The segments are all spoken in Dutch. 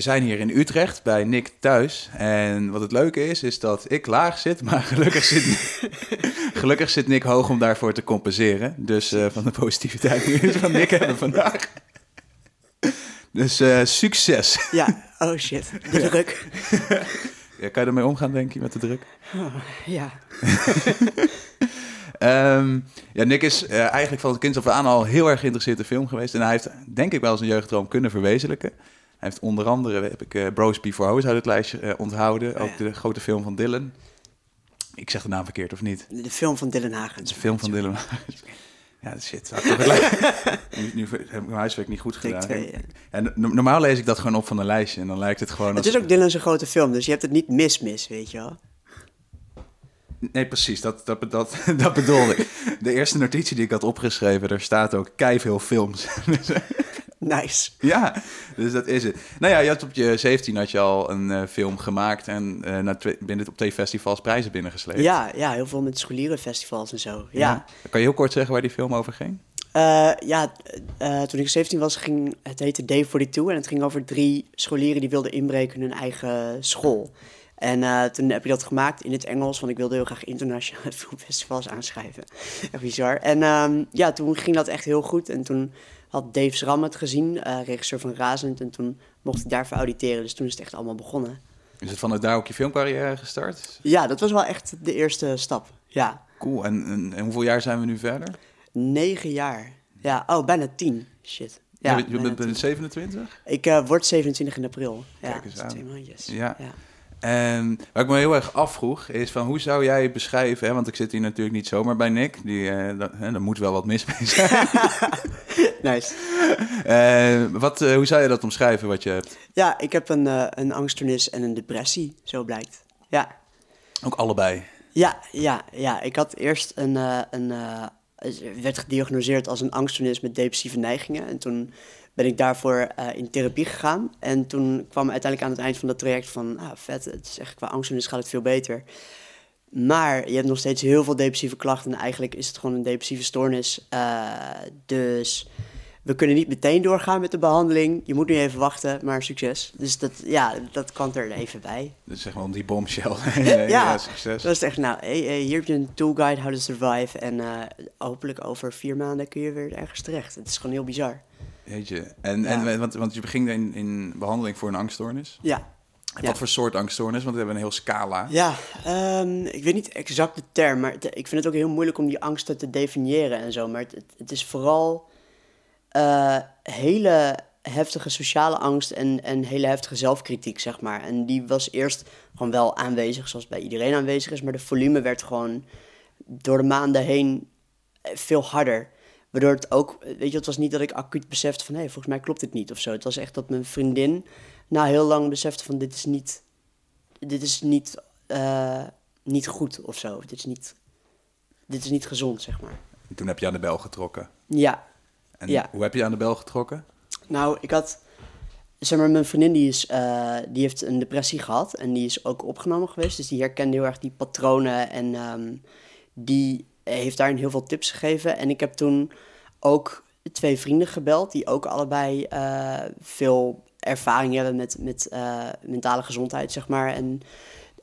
We zijn hier in Utrecht bij Nick thuis. En wat het leuke is, is dat ik laag zit, maar gelukkig zit, gelukkig zit Nick hoog om daarvoor te compenseren. Dus uh, van de positiviteit die we van Nick hebben vandaag. Dus uh, succes. Ja, oh shit, de druk. ja, kan je ermee omgaan, denk je, met de druk? Oh, ja. um, ja, Nick is uh, eigenlijk van het kind af aan al heel erg geïnteresseerd in film geweest. En hij heeft, denk ik, wel zijn jeugddroom kunnen verwezenlijken. Hij heeft onder andere, heb ik uh, Bros Before Hoes uit het lijstje uh, onthouden. Oh, ook de grote film van Dylan. Ik zeg de naam verkeerd, of niet? De film van Dylan Hagen. Een film van Dylan. Ja, shit. nu, nu heb ik mijn huiswerk niet goed gedaan. Twee, ja. En normaal lees ik dat gewoon op van een lijstje en dan lijkt het gewoon... Het is ook Dylan's grote film, dus je hebt het niet mis-mis, weet je wel. Nee, precies. Dat, dat, dat, dat bedoelde ik. De eerste notitie die ik had opgeschreven, daar staat ook kei veel films. Nice. Ja, dus dat is het. Nou ja, je had op je 17 had je al een uh, film gemaakt en uh, naar binnen op twee festivals prijzen binnengesleept. Ja, ja, heel veel met scholierenfestivals en zo. Ja. ja. Kan je heel kort zeggen waar die film over ging? Uh, ja, toen ik 17 was, ging het heette Day 42 en het ging over drie scholieren die wilden inbreken in hun eigen school. En toen heb ik dat gemaakt in het Engels, want ik wilde heel graag internationale filmfestivals aanschrijven. Echt bizar. En um, ja, toen ging dat echt heel goed. En toen had Dave Schram het gezien, uh, regisseur van Razend. En toen mocht ik daarvoor auditeren. Dus toen is het echt allemaal begonnen. Is het vanuit daar ook je filmcarrière gestart? Ja, dat was wel echt de eerste stap. Ja. Cool. En, en, en hoeveel jaar zijn we nu verder? Negen jaar. Ja, oh, bijna tien. Shit. Ja, je, bent 27? Ik uh, word 27 in april. Kijk ja, eens aan. Twee maandjes. Ja. ja. En wat ik me heel erg afvroeg is van hoe zou jij beschrijven, hè, want ik zit hier natuurlijk niet zomaar bij Nick, die, uh, dat, hè, moet wel wat mis mee zijn. nice. Uh, wat, uh, hoe zou je dat omschrijven wat je hebt? Ja, ik heb een, een angststoornis en een depressie, zo blijkt. Ja. Ook allebei? Ja, ja, ja. ik had eerst een, een werd gediagnoseerd als een angststoornis met depressieve neigingen en toen ben ik daarvoor uh, in therapie gegaan. En toen kwam uiteindelijk aan het eind van dat traject van... Ah, vet, het is echt qua angststoornis gaat het veel beter. Maar je hebt nog steeds heel veel depressieve klachten. En eigenlijk is het gewoon een depressieve stoornis. Uh, dus we kunnen niet meteen doorgaan met de behandeling. Je moet nu even wachten, maar succes. Dus dat, ja, dat kan er even bij. Dus zeg maar die bombshell. ja, ja, succes. Dat is echt, nou, hey, hey, hier heb je een tool guide how to survive. En uh, hopelijk over vier maanden kun je weer ergens terecht. Het is gewoon heel bizar. Jeetje. En, en want, want je begint in, in behandeling voor een angststoornis. Ja. En wat voor soort angststoornis? Want we hebben een heel scala. Ja, um, ik weet niet exact de term, maar ik vind het ook heel moeilijk om die angsten te definiëren en zo. Maar het, het is vooral uh, hele heftige sociale angst en, en hele heftige zelfkritiek, zeg maar. En die was eerst gewoon wel aanwezig, zoals bij iedereen aanwezig is, maar de volume werd gewoon door de maanden heen veel harder. Waardoor het ook, weet je, het was niet dat ik acuut besefte van hé, hey, volgens mij klopt dit niet of zo. Het was echt dat mijn vriendin na heel lang besefte van dit is niet, dit is niet, uh, niet goed of zo. Dit is niet, dit is niet gezond, zeg maar. En toen heb je aan de bel getrokken? Ja. En ja. hoe heb je aan de bel getrokken? Nou, ik had, zeg maar, mijn vriendin die, is, uh, die heeft een depressie gehad en die is ook opgenomen geweest. Dus die herkende heel erg die patronen en um, die heeft daarin heel veel tips gegeven. En ik heb toen ook twee vrienden gebeld, die ook allebei uh, veel ervaring hebben met, met uh, mentale gezondheid, zeg maar. En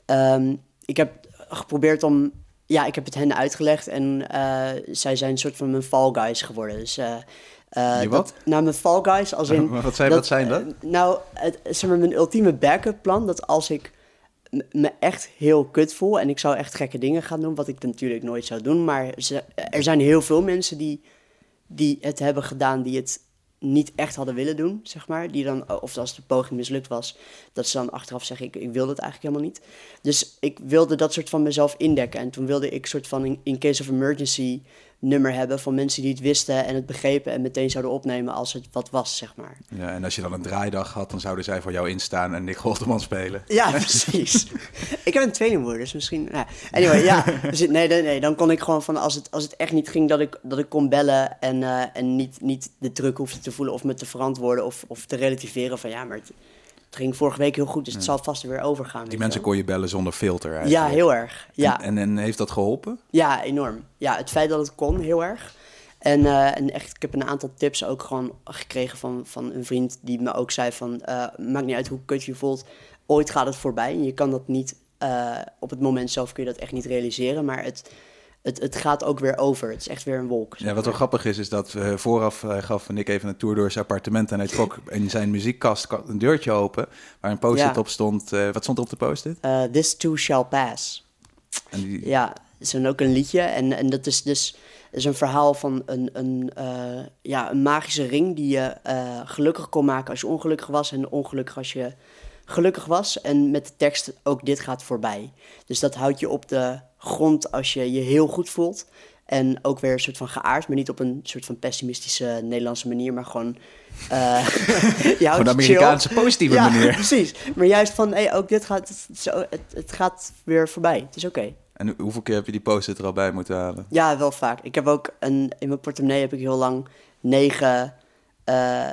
um, ik heb geprobeerd om, ja, ik heb het hen uitgelegd en uh, zij zijn een soort van mijn fall guys geworden. Dus, uh, wat? Dat, nou, mijn fall guys, als in... wat, zijn, dat, wat zijn dat? nou, het, zeg maar, mijn ultieme backup plan, dat als ik me echt heel kut voel en ik zou echt gekke dingen gaan doen, wat ik natuurlijk nooit zou doen. Maar er zijn heel veel mensen die, die het hebben gedaan die het niet echt hadden willen doen, zeg maar. Die dan, of als de poging mislukt was, dat ze dan achteraf zeggen, ik, ik wilde het eigenlijk helemaal niet. Dus ik wilde dat soort van mezelf indekken. En toen wilde ik soort van in case of emergency nummer hebben van mensen die het wisten en het begrepen en meteen zouden opnemen als het wat was, zeg maar. Ja, en als je dan een draaidag had, dan zouden zij voor jou instaan en Nick Goldeman spelen. Ja, precies. ik heb een tweelingmoeder, dus misschien... Nou, anyway, ja. Dus, nee, nee, nee, dan kon ik gewoon van als het, als het echt niet ging, dat ik, dat ik kon bellen en, uh, en niet, niet de druk hoefde te voelen of me te verantwoorden of, of te relativeren van ja, maar... Het, het ging vorige week heel goed, dus het zal vast weer overgaan. Die mensen kon je bellen zonder filter eigenlijk. Ja, heel erg. Ja. En, en, en, heeft dat geholpen? Ja, enorm. Ja, het feit dat het kon, heel erg. En, eh, en echt, ik heb een aantal tips ook gewoon gekregen van, van een vriend die me ook zei van... eh, maakt niet uit hoe kut je je voelt, ooit gaat het voorbij. En je kan dat niet, eh, op het moment zelf kun je dat echt niet realiseren. Maar het, het, het gaat ook weer over. Het is echt weer een wolk. Ja, wat wel grappig is, is dat eh, vooraf eh, gaf Nick even een tour door zijn appartement en hij trok in zijn muziekkast ka- een deurtje open waar een post-it Ja. op stond. Eh, wat stond er op de post-it? This too shall pass. En die, Ja, is dan ook een liedje. En, en dat is dus is een verhaal van een, een, ja, een magische ring die je gelukkig kon maken als je ongelukkig was en ongelukkig als je gelukkig was. En met de tekst ook dit gaat voorbij. Dus dat houdt je op de grond als je je heel goed voelt. En ook weer een soort van geaard, maar niet op een soort van pessimistische Nederlandse manier, maar gewoon... eh je houdt Op een chill. Amerikaanse positieve ja, manier. precies. Maar juist van, hey, ook dit gaat, het, zo, het, het gaat weer voorbij. Het is oké. En hoeveel keer heb je die post-it er al bij moeten halen? Ja, wel vaak. Ik heb ook een, in mijn portemonnee heb ik heel lang negen, eh,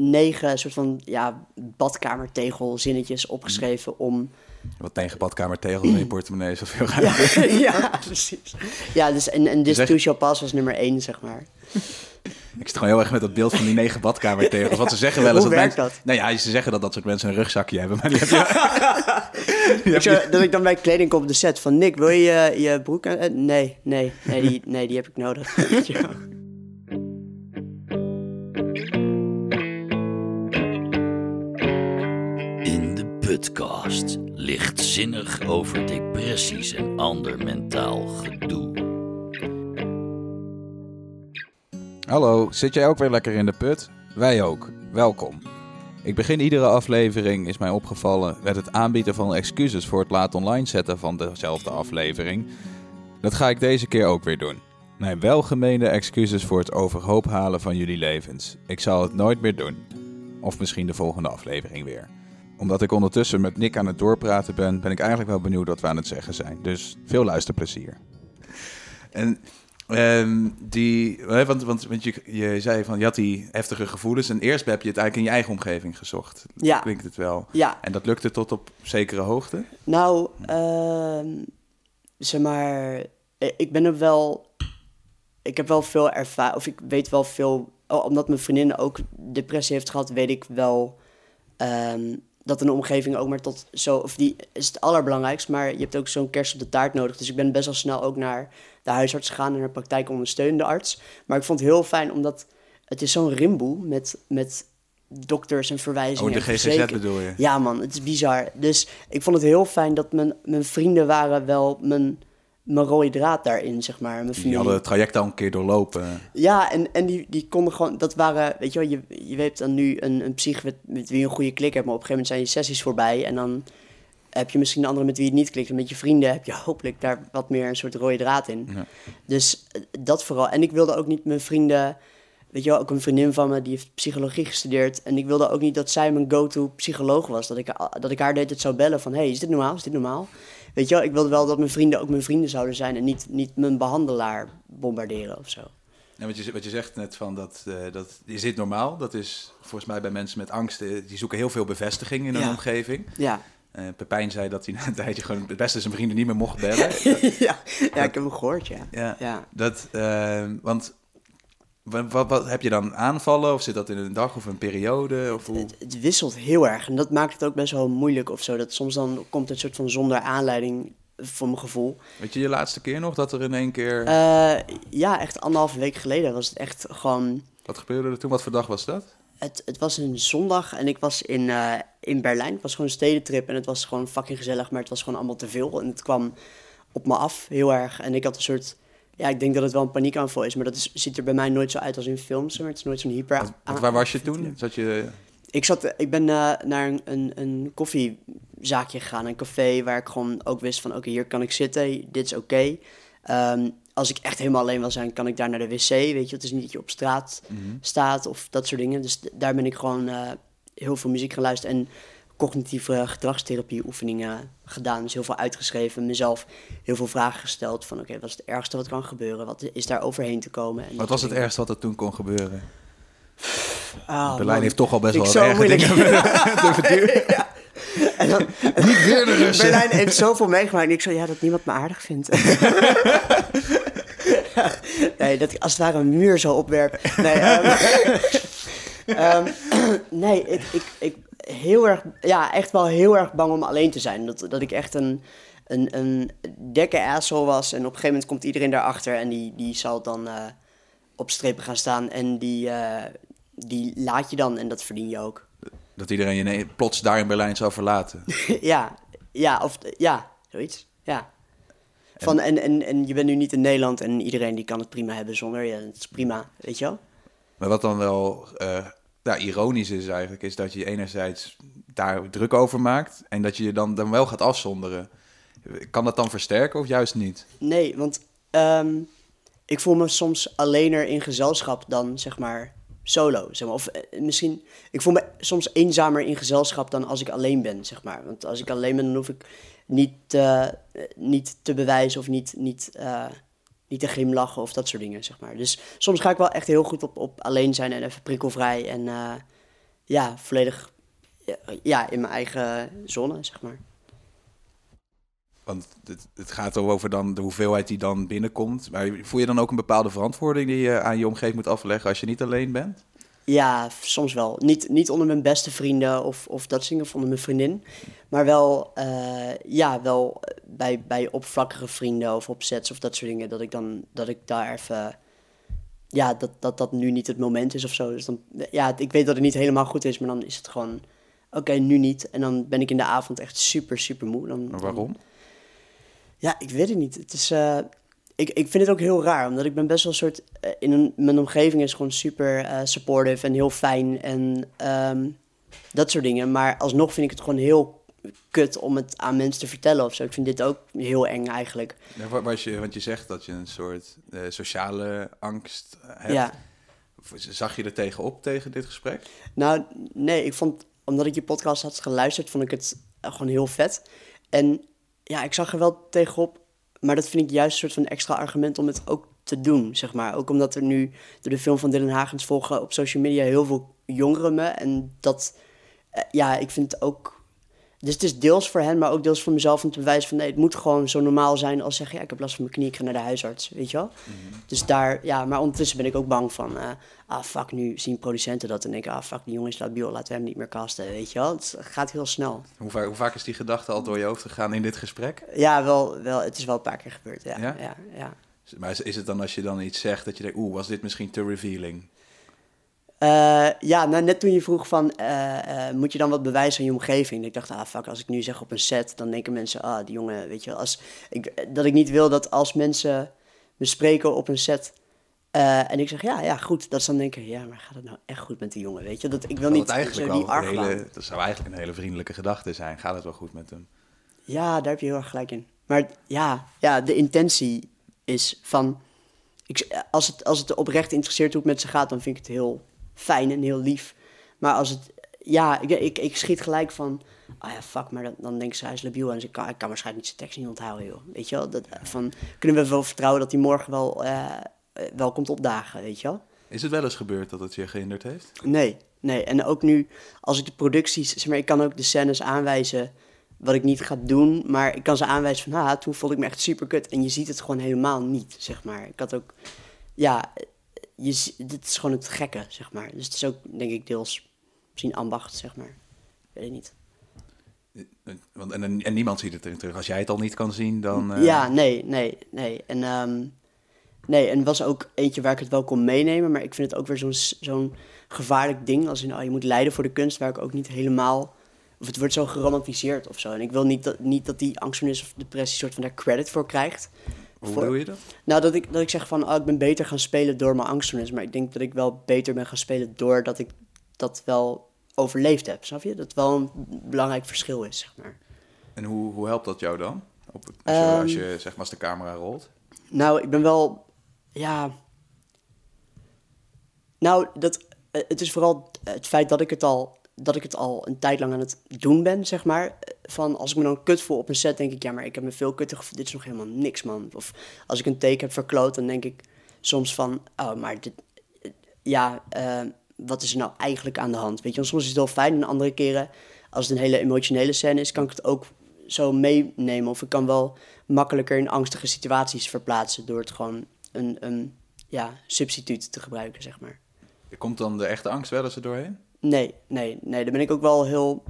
negen soort van ja, badkamertegel zinnetjes opgeschreven om. Wat tegen badkamertegels in je portemonnee is dat veel ruimte. Ja, ja, precies. Ja, dus en, en This Zeg- Shall Pass was nummer één, zeg maar. Ik zit gewoon heel erg met dat beeld van die negen badkamertegels. Wat ze zeggen wel eens Hoe dat werkt mensen- dat? Nou ja, ze zeggen dat dat soort mensen een rugzakje hebben, maar die heb je... Ik zou- dat ik dan bij kleding kom op de set van Nick, wil je je, je broek aan? Eh, Nee, nee, nee die, nee, die heb ik nodig. Podcast lichtzinnig over depressies en ander mentaal gedoe. Hallo, zit jij ook weer lekker in de put? Wij ook. Welkom. Ik begin iedere aflevering, is mij opgevallen, met het aanbieden van excuses voor het laat online zetten van dezelfde aflevering. Dat ga ik deze keer ook weer doen. Mijn welgemeende excuses voor het overhoop halen van jullie levens. Ik zal het nooit meer doen. Of misschien de volgende aflevering weer. Omdat ik ondertussen met Nick aan het doorpraten ben, ben ik eigenlijk wel benieuwd wat we aan het zeggen zijn. Dus veel luisterplezier. En ehm, die, want, want, want je, je zei van je had die heftige gevoelens en eerst heb je het eigenlijk in je eigen omgeving gezocht. Ja. Klinkt het wel. ja, En dat lukte tot op zekere hoogte. Nou, ehm, zeg maar, eh, ik ben er wel, ik heb wel veel ervaring, of ik weet wel veel, omdat mijn vriendin ook depressie heeft gehad, weet ik wel ehm, dat een omgeving ook maar tot zo, of die is het allerbelangrijkst, maar je hebt ook zo'n kerst op de taart nodig. Dus ik ben best wel snel ook naar de huisarts gegaan en naar praktijkondersteunende arts. Maar ik vond het heel fijn, omdat het is zo'n rimboe met, met dokters en verwijzingen. Oh, de GGZ bedoel je? ja, man, het is bizar. Dus ik vond het heel fijn dat mijn, mijn vrienden waren wel mijn, mijn rode draad daarin, zeg maar. Mijn Die familie. hadden het traject al een keer doorlopen. Ja, en, en die, die konden gewoon... Dat waren, weet je wel, je, je hebt dan nu een, een psych met, met wie je een goede klik hebt... maar op een gegeven moment zijn je sessies voorbij... en dan heb je misschien een andere met wie je het niet klikt... en met je vrienden heb je hopelijk daar wat meer een soort rode draad in. Ja. Dus eh, dat vooral. En ik wilde ook niet mijn vrienden... Weet je wel, ook een vriendin van me die heeft psychologie gestudeerd. En ik wilde ook niet dat zij mijn go-to psycholoog was. Dat ik, dat ik haar deed het zou bellen van... hey, is dit normaal? Is dit normaal? Weet je wel, ik wilde wel dat mijn vrienden ook mijn vrienden zouden zijn... en niet, niet mijn behandelaar bombarderen of zo. En wat je, wat je zegt net van dat, eh, dat is dit normaal? Dat is volgens mij bij mensen met angst, eh, die zoeken heel veel bevestiging in hun Ja. omgeving. Ja. Eh, Pepijn zei dat hij na een tijdje gewoon het beste zijn vrienden niet meer mocht bellen. ja, ja, ik heb hem gehoord, ja. Ja, Ja. Dat, want wat, wat, wat- heb je dan aanvallen of zit dat in een dag of een periode? Of hoe? Het, het wisselt heel erg en dat maakt het ook best wel moeilijk of zo. Dat soms dan komt het soort van zonder aanleiding voor mijn gevoel. Weet je je laatste keer nog dat er in één keer... Eh, ja, echt anderhalve week geleden was het echt gewoon... wat gebeurde er toen? Wat voor dag was dat? Het, het was een zondag en ik was in, eh, in Berlijn. Het was gewoon een stedentrip en het was gewoon fucking gezellig, maar het was gewoon allemaal te veel. En het kwam op me af heel erg. En ik had een soort... Ja, ik denk dat het wel een paniekaanval is, maar dat is, ziet er bij mij nooit zo uit als in films. Maar het is nooit zo'n hyper... Want, want waar was je toen? Zat je... Ik, zat, ik ben eh, naar een, een, een koffiezaakje gegaan, een café, waar ik gewoon ook wist van, oké, hier kan ik zitten, dit is oké. Ehm, als ik echt helemaal alleen wil zijn, kan ik daar naar de wc, weet je. Het is niet dat je op straat Mhm. staat of dat soort dingen. Dus daar ben ik gewoon eh, heel veel muziek gaan luisteren en cognitieve gedragstherapie oefeningen gedaan. Dus heel veel uitgeschreven, mezelf heel veel vragen gesteld van, oké, wat is het ergste wat kan gebeuren? Wat is daar overheen te komen? En Wat was het ergste wat er toen kon gebeuren? Ah, Berlijn man. heeft toch al best wel erge moeilijk. dingen te verduren. En dan, Niet weer de Russen. Berlijn heeft zoveel meegemaakt. En ik zo, ja, dat niemand me aardig vindt. nee, dat ik als het ware een muur zo opwerp. Nee, ehm, ehm, nee ik, ik, ik heel erg, ja, echt wel heel erg bang om alleen te zijn. Dat, dat ik echt een, een, een dikke asshole was. En op een gegeven moment komt iedereen daarachter en die, die zal dan uh, op strepen gaan staan. En die, uh, die laat je dan en dat verdien je ook. Dat iedereen je plots daar in Berlijn zou verlaten. ja, ja, of ja, zoiets. Ja. Van, en, en, en je bent nu niet in Nederland en iedereen die kan het prima hebben zonder je. Het is prima, weet je wel? Maar wat dan wel uh, ja, ironisch is eigenlijk, is dat je enerzijds daar druk over maakt en dat je je dan, dan wel gaat afzonderen. Kan dat dan versterken of juist niet? Nee, want um, ik voel me soms alleener in gezelschap dan zeg maar solo. Zeg maar. Of uh, misschien, ik voel me soms eenzamer in gezelschap dan als ik alleen ben, zeg maar. Want als ik alleen ben, dan hoef ik niet, uh, niet te bewijzen of niet, niet, uh, niet te glimlachen of dat soort dingen, zeg maar. Dus soms ga ik wel echt heel goed op, op alleen zijn en even prikkelvrij en uh, ja, volledig ja, in mijn eigen zone, zeg maar. Want het, het gaat over dan de hoeveelheid die dan binnenkomt. Maar voel je dan ook een bepaalde verantwoording die je aan je omgeving moet afleggen als je niet alleen bent? Ja, soms wel. Niet, niet onder mijn beste vrienden of, of dat zingen of onder mijn vriendin. Maar wel, uh, ja, wel bij, bij oppervlakkige vrienden of op sets of dat soort dingen. Dat ik dan dat ik daar even. Ja, dat, dat dat nu niet het moment is of zo. Dus dan, ja, ik weet dat het niet helemaal goed is, maar dan is het gewoon. Oké, nu niet. En dan ben ik in de avond echt super, super moe. Dan, maar waarom? Dan, ja, ik weet het niet. Het is, uh, ik, ik vind het ook heel raar, omdat ik ben best wel een soort... Uh, in een, mijn omgeving is gewoon super uh, supportive en heel fijn en um, dat soort dingen. Maar alsnog vind ik het gewoon heel kut om het aan mensen te vertellen of zo. Ik vind dit ook heel eng eigenlijk. Ja, was je, want je zegt dat je een soort sociale angst hebt. Ja. Zag je er tegenop tegen dit gesprek? Nou, nee. Ik vond, omdat ik je podcast had geluisterd, vond ik het gewoon heel vet. En ja, ik zag er wel tegenop. Maar dat vind ik juist een soort van extra argument om het ook te doen, zeg maar. Ook omdat er nu door de film van Dylan Hagens volgen op social media heel veel jongeren me. En dat, uh, ja, ik vind het ook... Dus het is deels voor hen, maar ook deels voor mezelf om te bewijzen van... nee, het moet gewoon zo normaal zijn als zeggen... ja, ik heb last van mijn knie, ik ga naar de huisarts, weet je wel? Mm -hmm. Dus daar, ja, maar ondertussen ben ik ook bang van... Uh, ah, fuck, nu zien producenten dat en denken... ah, fuck, die jongen is labiel, laten we hem niet meer casten, weet je wel? Het gaat heel snel. Hoe vaak, hoe vaak is die gedachte al door je hoofd gegaan in dit gesprek? Ja, wel, wel het is wel een paar keer gebeurd, ja. ja? ja, ja. Maar is, is het dan als je dan iets zegt dat je denkt... oeh, was dit misschien te revealing? Uh, ja, nou, net toen je vroeg van, uh, uh, moet je dan wat bewijzen aan je omgeving? Ik dacht, ah fuck, als ik nu zeg op een set, dan denken mensen, ah, die jongen, weet je. Als, ik, dat ik niet wil dat als mensen me spreken op een set en ik zeg, ja, ja, goed, dat ze dan denken, ja, maar gaat het nou echt goed met die jongen, weet je? Dat, ik wil niet eigenlijk zo die hele, Dat zou eigenlijk een hele vriendelijke gedachte zijn. Gaat het wel goed met hem? Ja, daar heb je heel erg gelijk in. Maar ja, ja de intentie is van, ik, als, het, als het oprecht interesseert hoe het met ze gaat, dan vind ik het heel fijn en heel lief. Maar als het, ja, ik, ik, ik schiet gelijk van, ah oh ja, fuck, maar dan, dan denk ze, hij is labiel en ze kan, ik kan waarschijnlijk niet zijn tekst niet onthouden, joh. Weet je wel, dat, van, kunnen we wel vertrouwen dat hij morgen wel, uh, wel komt opdagen, weet je wel. Is het wel eens gebeurd dat het je gehinderd heeft? Nee, nee. En ook nu, als ik de producties, zeg maar, ik kan ook de scènes aanwijzen wat ik niet ga doen, maar ik kan ze aanwijzen van, ah, toen voelde ik me echt super kut. En je ziet het gewoon helemaal niet, zeg maar. Ik had ook, ja, je, dit is gewoon het gekke, zeg maar. Dus het is ook, denk ik, deels misschien ambacht, zeg maar. Weet ik niet. Want, en, en niemand ziet het erin terug. Als jij het al niet kan zien, dan... Uh... Ja, nee, nee, nee. En, um, nee, en was ook eentje waar ik het wel kon meenemen, maar ik vind het ook weer zo'n zo'n gevaarlijk ding. Als in, oh, je moet lijden voor de kunst, waar ik ook niet helemaal... Of het wordt zo geromantiseerd of zo. En ik wil niet dat, niet dat die angststoornis of depressie soort van daar credit voor krijgt. Hoe voor, doe je dat? Nou, dat ik, dat ik zeg van, oh, ik ben beter gaan spelen door mijn angststoornis. Maar ik denk dat ik wel beter ben gaan spelen doordat ik dat wel overleefd heb. Snap je? Dat wel een belangrijk verschil is, zeg maar. En hoe, hoe helpt dat jou dan? Op, als, je, um, als je, zeg maar, als de camera rolt? Nou, ik ben wel, ja... Nou, dat, het is vooral het feit dat ik het al dat ik het al een tijd lang aan het doen ben, zeg maar. Van als ik me dan kut voel op een set, denk ik, ja, maar ik heb me veel kutter gevoeld. Dit is nog helemaal niks, man. Of als ik een take heb verkloot, dan denk ik soms van, oh, maar dit, ja, uh, wat is er nou eigenlijk aan de hand? Weet je, soms is het wel fijn en andere keren, als het een hele emotionele scène is, kan ik het ook zo meenemen. Of ik kan wel makkelijker in angstige situaties verplaatsen door het gewoon een, een ja, substituut te gebruiken, zeg maar. Komt dan de echte angst wel eens er doorheen? Nee, nee, nee. Daar ben ik ook wel heel,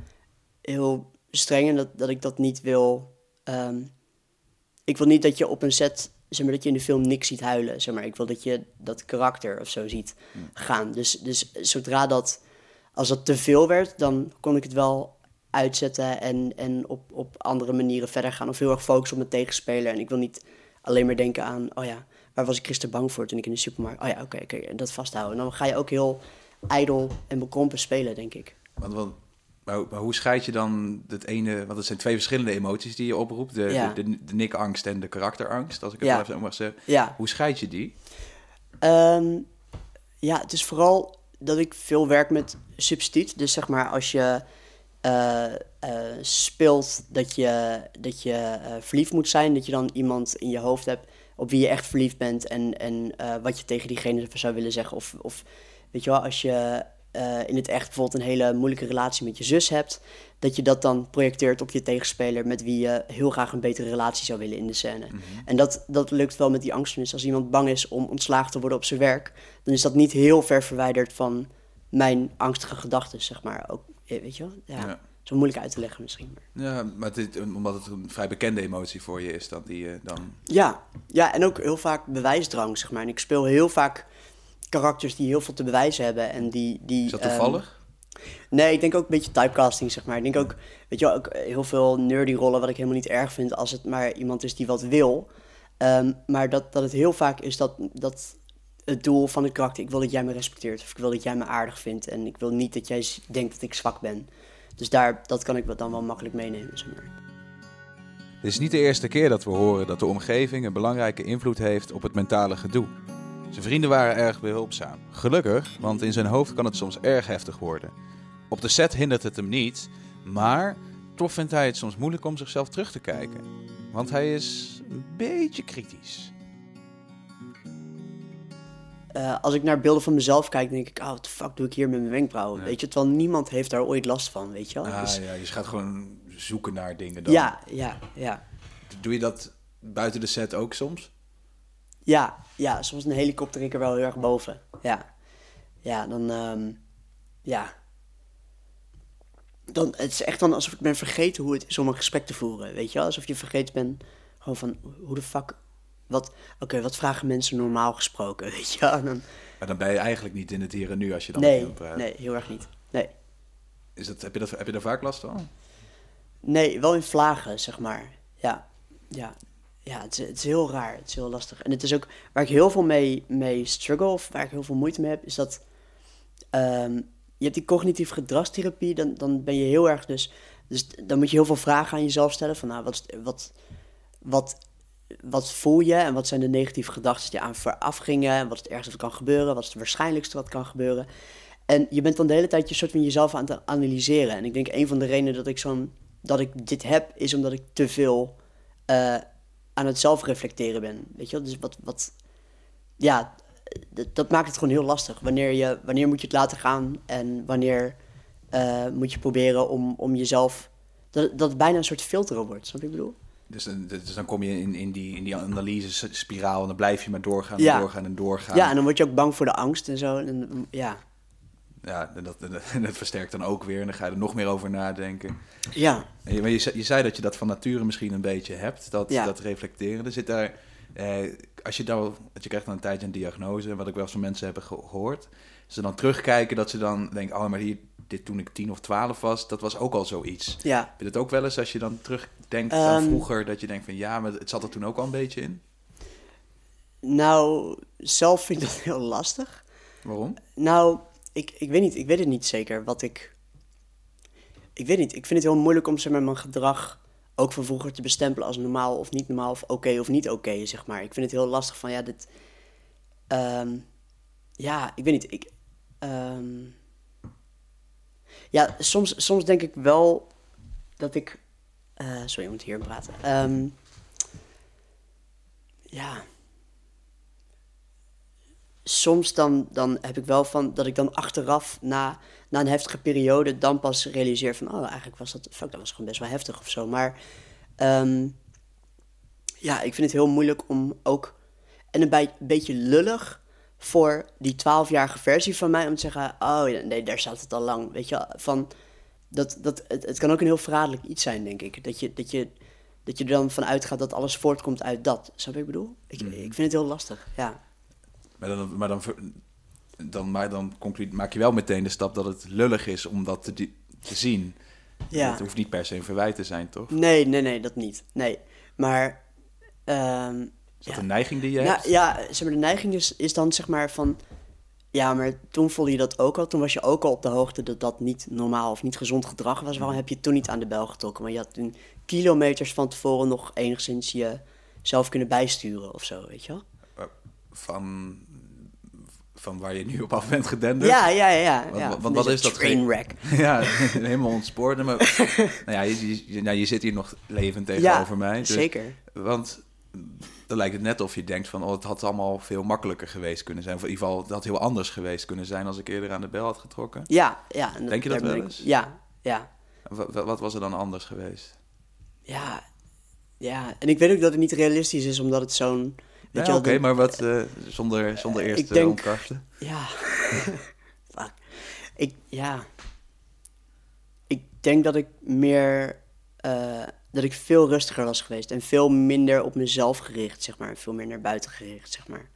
heel streng in dat, dat ik dat niet wil. ehm, ik wil niet dat je op een set, zeg maar, dat je in de film niks ziet huilen. Zeg maar. Ik wil dat je dat karakter of zo ziet gaan. Dus, dus zodra dat, als dat te veel werd, dan kon ik het wel uitzetten en, en op, op andere manieren verder gaan. Of heel erg focussen op mijn tegenspeler. En ik wil niet alleen maar denken aan, oh ja, waar was ik gisteren bang voor toen ik in de supermarkt... Oh ja, oké, oké, en dat vasthouden. En dan ga je ook heel ijdel en bekrompen spelen, denk ik. Want, want, maar, hoe- maar hoe scheid je dan het ene... Want het zijn twee verschillende emoties die je oproept. De, Ja. de, de, de nikangst en de karakterangst, als ik het Ja. even mag zeggen. Ja. Hoe scheid je die? Ehm, ja, het is vooral dat ik veel werk met substituut. Dus zeg maar als je eh, eh, speelt dat je, dat je eh, verliefd moet zijn, dat je dan iemand in je hoofd hebt op wie je echt verliefd bent en, en wat je tegen diegene zou willen zeggen. Of, of weet je wel, als je eh, in het echt bijvoorbeeld een hele moeilijke relatie met je zus hebt, dat je dat dan projecteert op je tegenspeler met wie je heel graag een betere relatie zou willen in de scène. En dat, dat lukt wel met die angststoornis. Als iemand bang is om ontslagen te worden op zijn werk, dan is dat niet heel ver verwijderd van mijn angstige gedachten, zeg maar. Ook, eh, weet je wel? Ja. Ja. Zo moeilijk uit te leggen misschien. Maar. Ja, maar dit, omdat het een vrij bekende emotie voor je is, dat die je dan... Ja, ja, en ook heel vaak bewijsdrang, zeg maar. En ik speel heel vaak karakters die heel veel te bewijzen hebben en die... die Is dat ehm, toevallig? Nee, ik denk ook een beetje typecasting, zeg maar. Ik denk ook, weet je wel, ook heel veel nerdy rollen, wat ik helemaal niet erg vind als het maar iemand is die wat wil. Ehm, maar dat, dat het heel vaak is dat, dat het doel van het karakter, ik wil dat jij me respecteert. Of ik wil dat jij me aardig vindt. En ik wil niet dat jij denkt dat ik zwak ben. Dus daar, dat kan ik dan wel makkelijk meenemen, zeg maar. Het is niet de eerste keer dat we horen dat de omgeving een belangrijke invloed heeft op het mentale gedoe. Zijn vrienden waren erg behulpzaam. Gelukkig, want in zijn hoofd kan het soms erg heftig worden. Op de set hindert het hem niet, maar toch vindt hij het soms moeilijk om zichzelf terug te kijken. Want hij is een beetje kritisch. Eh, als ik naar beelden van mezelf kijk, denk ik, oh, wat de fuck doe ik hier met mijn wenkbrauwen? Ja. Weet je, terwijl niemand heeft daar ooit last van, weet je wel? Ah, Dus- ja, je gaat gewoon zoeken naar dingen dan. ja, ja, ja. Doe je dat buiten de set ook soms? Ja, ja, soms een helikopter ik er wel heel erg boven. Ja, ja dan, ehm, ja. Dan, het is echt dan alsof ik ben vergeten hoe het is om een gesprek te voeren, weet je wel? Alsof je vergeten bent gewoon van, hoe de fuck, wat, oké, wat vragen mensen normaal gesproken, weet je wel? Dan, Maar dan ben je eigenlijk niet in het hier en nu als je dan nee, praat. nee, heel erg niet. Nee, Is dat, heb, je dat, heb je daar vaak last van? nee, wel in vlagen, zeg maar. Ja, ja. Ja, het is, het is heel raar. Het is heel lastig. En het is ook waar ik heel veel mee, mee struggle, of waar ik heel veel moeite mee heb, is dat ehm, je hebt die cognitieve gedragstherapie, dan, dan ben je heel erg dus, dus dan moet je heel veel vragen aan jezelf stellen van nou, wat, wat, wat, wat voel je en wat zijn de negatieve gedachten die aan vooraf gingen en wat is het ergste wat kan gebeuren, wat is het waarschijnlijkste wat kan gebeuren. En je bent dan de hele tijd je soort van jezelf aan het analyseren. En ik denk een van de redenen dat ik zo'n dat ik dit heb, is omdat ik te veel eh, aan het zelfreflecteren ben. Weet je wel? Dus wat, wat ja, dat, maakt het gewoon heel lastig. Wanneer, je, wanneer moet je het laten gaan en wanneer eh, moet je proberen om, om jezelf. Dat, dat het bijna een soort filter wordt, snap je wat ik bedoel? Dus dan, dus dan kom je in, in die, in die analyse-spiraal en dan blijf je maar doorgaan en Ja. doorgaan en doorgaan. Ja, en dan word je ook bang voor de angst en zo. En, ja. Ja, en dat, en dat versterkt dan ook weer en dan ga je er nog meer over nadenken. Ja. En je, maar je, zei- je zei dat je dat van nature misschien een beetje hebt, dat, Ja. dat reflecteren. Er zit daar, eh, als je dan, je krijgt dan een tijdje een diagnose, wat ik wel eens van mensen heb ge- gehoord. Ze dan terugkijken dat ze dan denken, oh maar hier, dit toen ik tien of twaalf was, dat was ook al zoiets. Ja. Heb je dat ook wel eens als je dan terugdenkt aan Ehm. vroeger, dat je denkt van ja, maar het zat er toen ook al een beetje in? Nou, zelf vind ik dat heel lastig. Waarom? Nou, ik, ik weet niet. Ik weet het niet zeker wat ik... Ik weet niet. Ik vind het heel moeilijk om zeg maar, mijn gedrag ook van vroeger te bestempelen als normaal of niet normaal of oké of niet oké, zeg maar. Ik vind het heel lastig van, ja, dit... ehm, ja, ik weet niet. Ik, ehm, ja, soms, soms denk ik wel dat ik... eh, sorry, ik moet hier praten. Ehm, ja soms dan, dan heb ik wel van dat ik dan achteraf na, na een heftige periode dan pas realiseer van oh eigenlijk was dat fuck dat was gewoon best wel heftig of zo maar ehm, ja ik vind het heel moeilijk om ook En een bij- beetje lullig voor die 12-jarige versie van mij om te zeggen: Oh nee, daar staat het al lang. Weet je, van dat, dat, het, het kan ook een heel verraderlijk iets zijn, denk ik. Dat je, dat je, dat je er dan van uitgaat dat alles voortkomt uit dat. Snap je wat ik bedoel? Ik, Mhm. ik vind het heel lastig, ja. Maar dan, maar dan, dan, maar dan maak je wel meteen de stap dat het lullig is om dat te, zien. ja. Dat hoeft niet per se een verwijt te zijn, toch? Nee, nee, nee, dat niet. Nee. Maar. ehm, Is dat ja. een neiging die je Ja, hebt? ja, zeg maar, de neiging is, is dan zeg maar van... Ja, maar toen voelde je dat ook al. Toen was je ook al op de hoogte dat dat niet normaal of niet gezond gedrag was. Waarom heb je toen niet aan de bel getrokken? Maar je had toen kilometers van tevoren nog enigszins jezelf kunnen bijsturen of zo, weet je wel? Van, van waar je nu op af bent gedenderd? Ja, ja, ja. ja, Want- wat is dat Trainwreck. Ja, helemaal ontspoord. Maar nou ja, je, je, nou, je zit hier nog levend tegenover mij. dus- zeker. Want dan lijkt het net of je denkt van... oh, het had allemaal veel makkelijker geweest kunnen zijn. Of in ieder geval, het had heel anders geweest kunnen zijn... als ik eerder aan de bel had getrokken. Ja, ja. en Denk je dat wel ik- eens? Ja, ja. Wat, wat was er dan anders geweest? Ja, ja. En ik weet ook dat het niet realistisch is, omdat het zo'n... Ja, Oké, maar wat eh, zonder, zonder Eh, eerst ik te denk- omkarten? Ja. Fuck. Ik, ja. Ik denk dat ik meer... eh, dat ik veel rustiger was geweest. En veel minder op mezelf gericht, zeg maar. En Veel meer naar buiten gericht, zeg maar.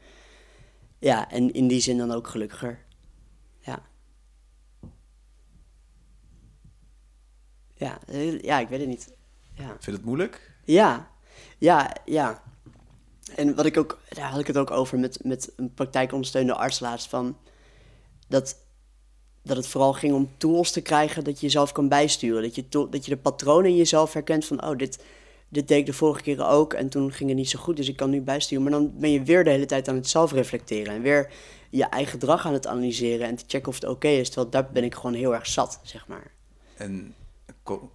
Ja, en in die zin dan ook gelukkiger. Ja. Ja, ja ik weet het niet. Ja. Vind je het moeilijk? Ja, ja, ja. En wat ik ook, daar had ik het ook over met, met een praktijkondersteunende arts laatst van dat, dat het vooral ging om tools te krijgen dat je jezelf kan bijsturen. Dat je, to- dat je de patronen in jezelf herkent van, oh, dit, dit deed ik de vorige keren ook en toen ging het niet zo goed, dus ik kan nu bijsturen. Maar dan ben je weer de hele tijd aan het zelfreflecteren en weer je eigen gedrag aan het analyseren en te checken of het oké is. Terwijl daar ben ik gewoon heel erg zat, zeg maar. En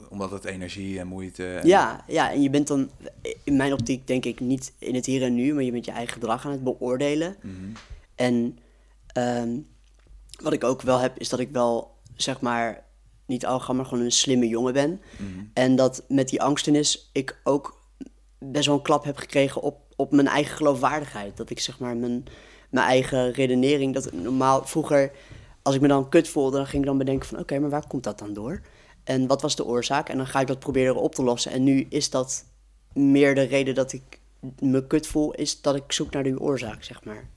omdat het energie en moeite... En, Ja, ja, en je bent dan, in mijn optiek denk ik, niet in het hier en nu, maar je bent je eigen gedrag aan het beoordelen. Mhm. En ehm, wat ik ook wel heb, is dat ik wel, zeg maar, niet arrogant, maar gewoon een slimme jongen ben. Mhm. En dat met die angstenis ik ook best wel een klap heb gekregen op, op mijn eigen geloofwaardigheid. Dat ik zeg maar mijn, mijn eigen redenering, dat normaal vroeger, als ik me dan kut voelde, dan ging ik dan bedenken van oké, maar waar komt dat dan door? En wat was de oorzaak? En dan ga ik dat proberen op te lossen. En nu is dat meer de reden dat ik me kut voel, is dat ik zoek naar die oorzaak, zeg maar.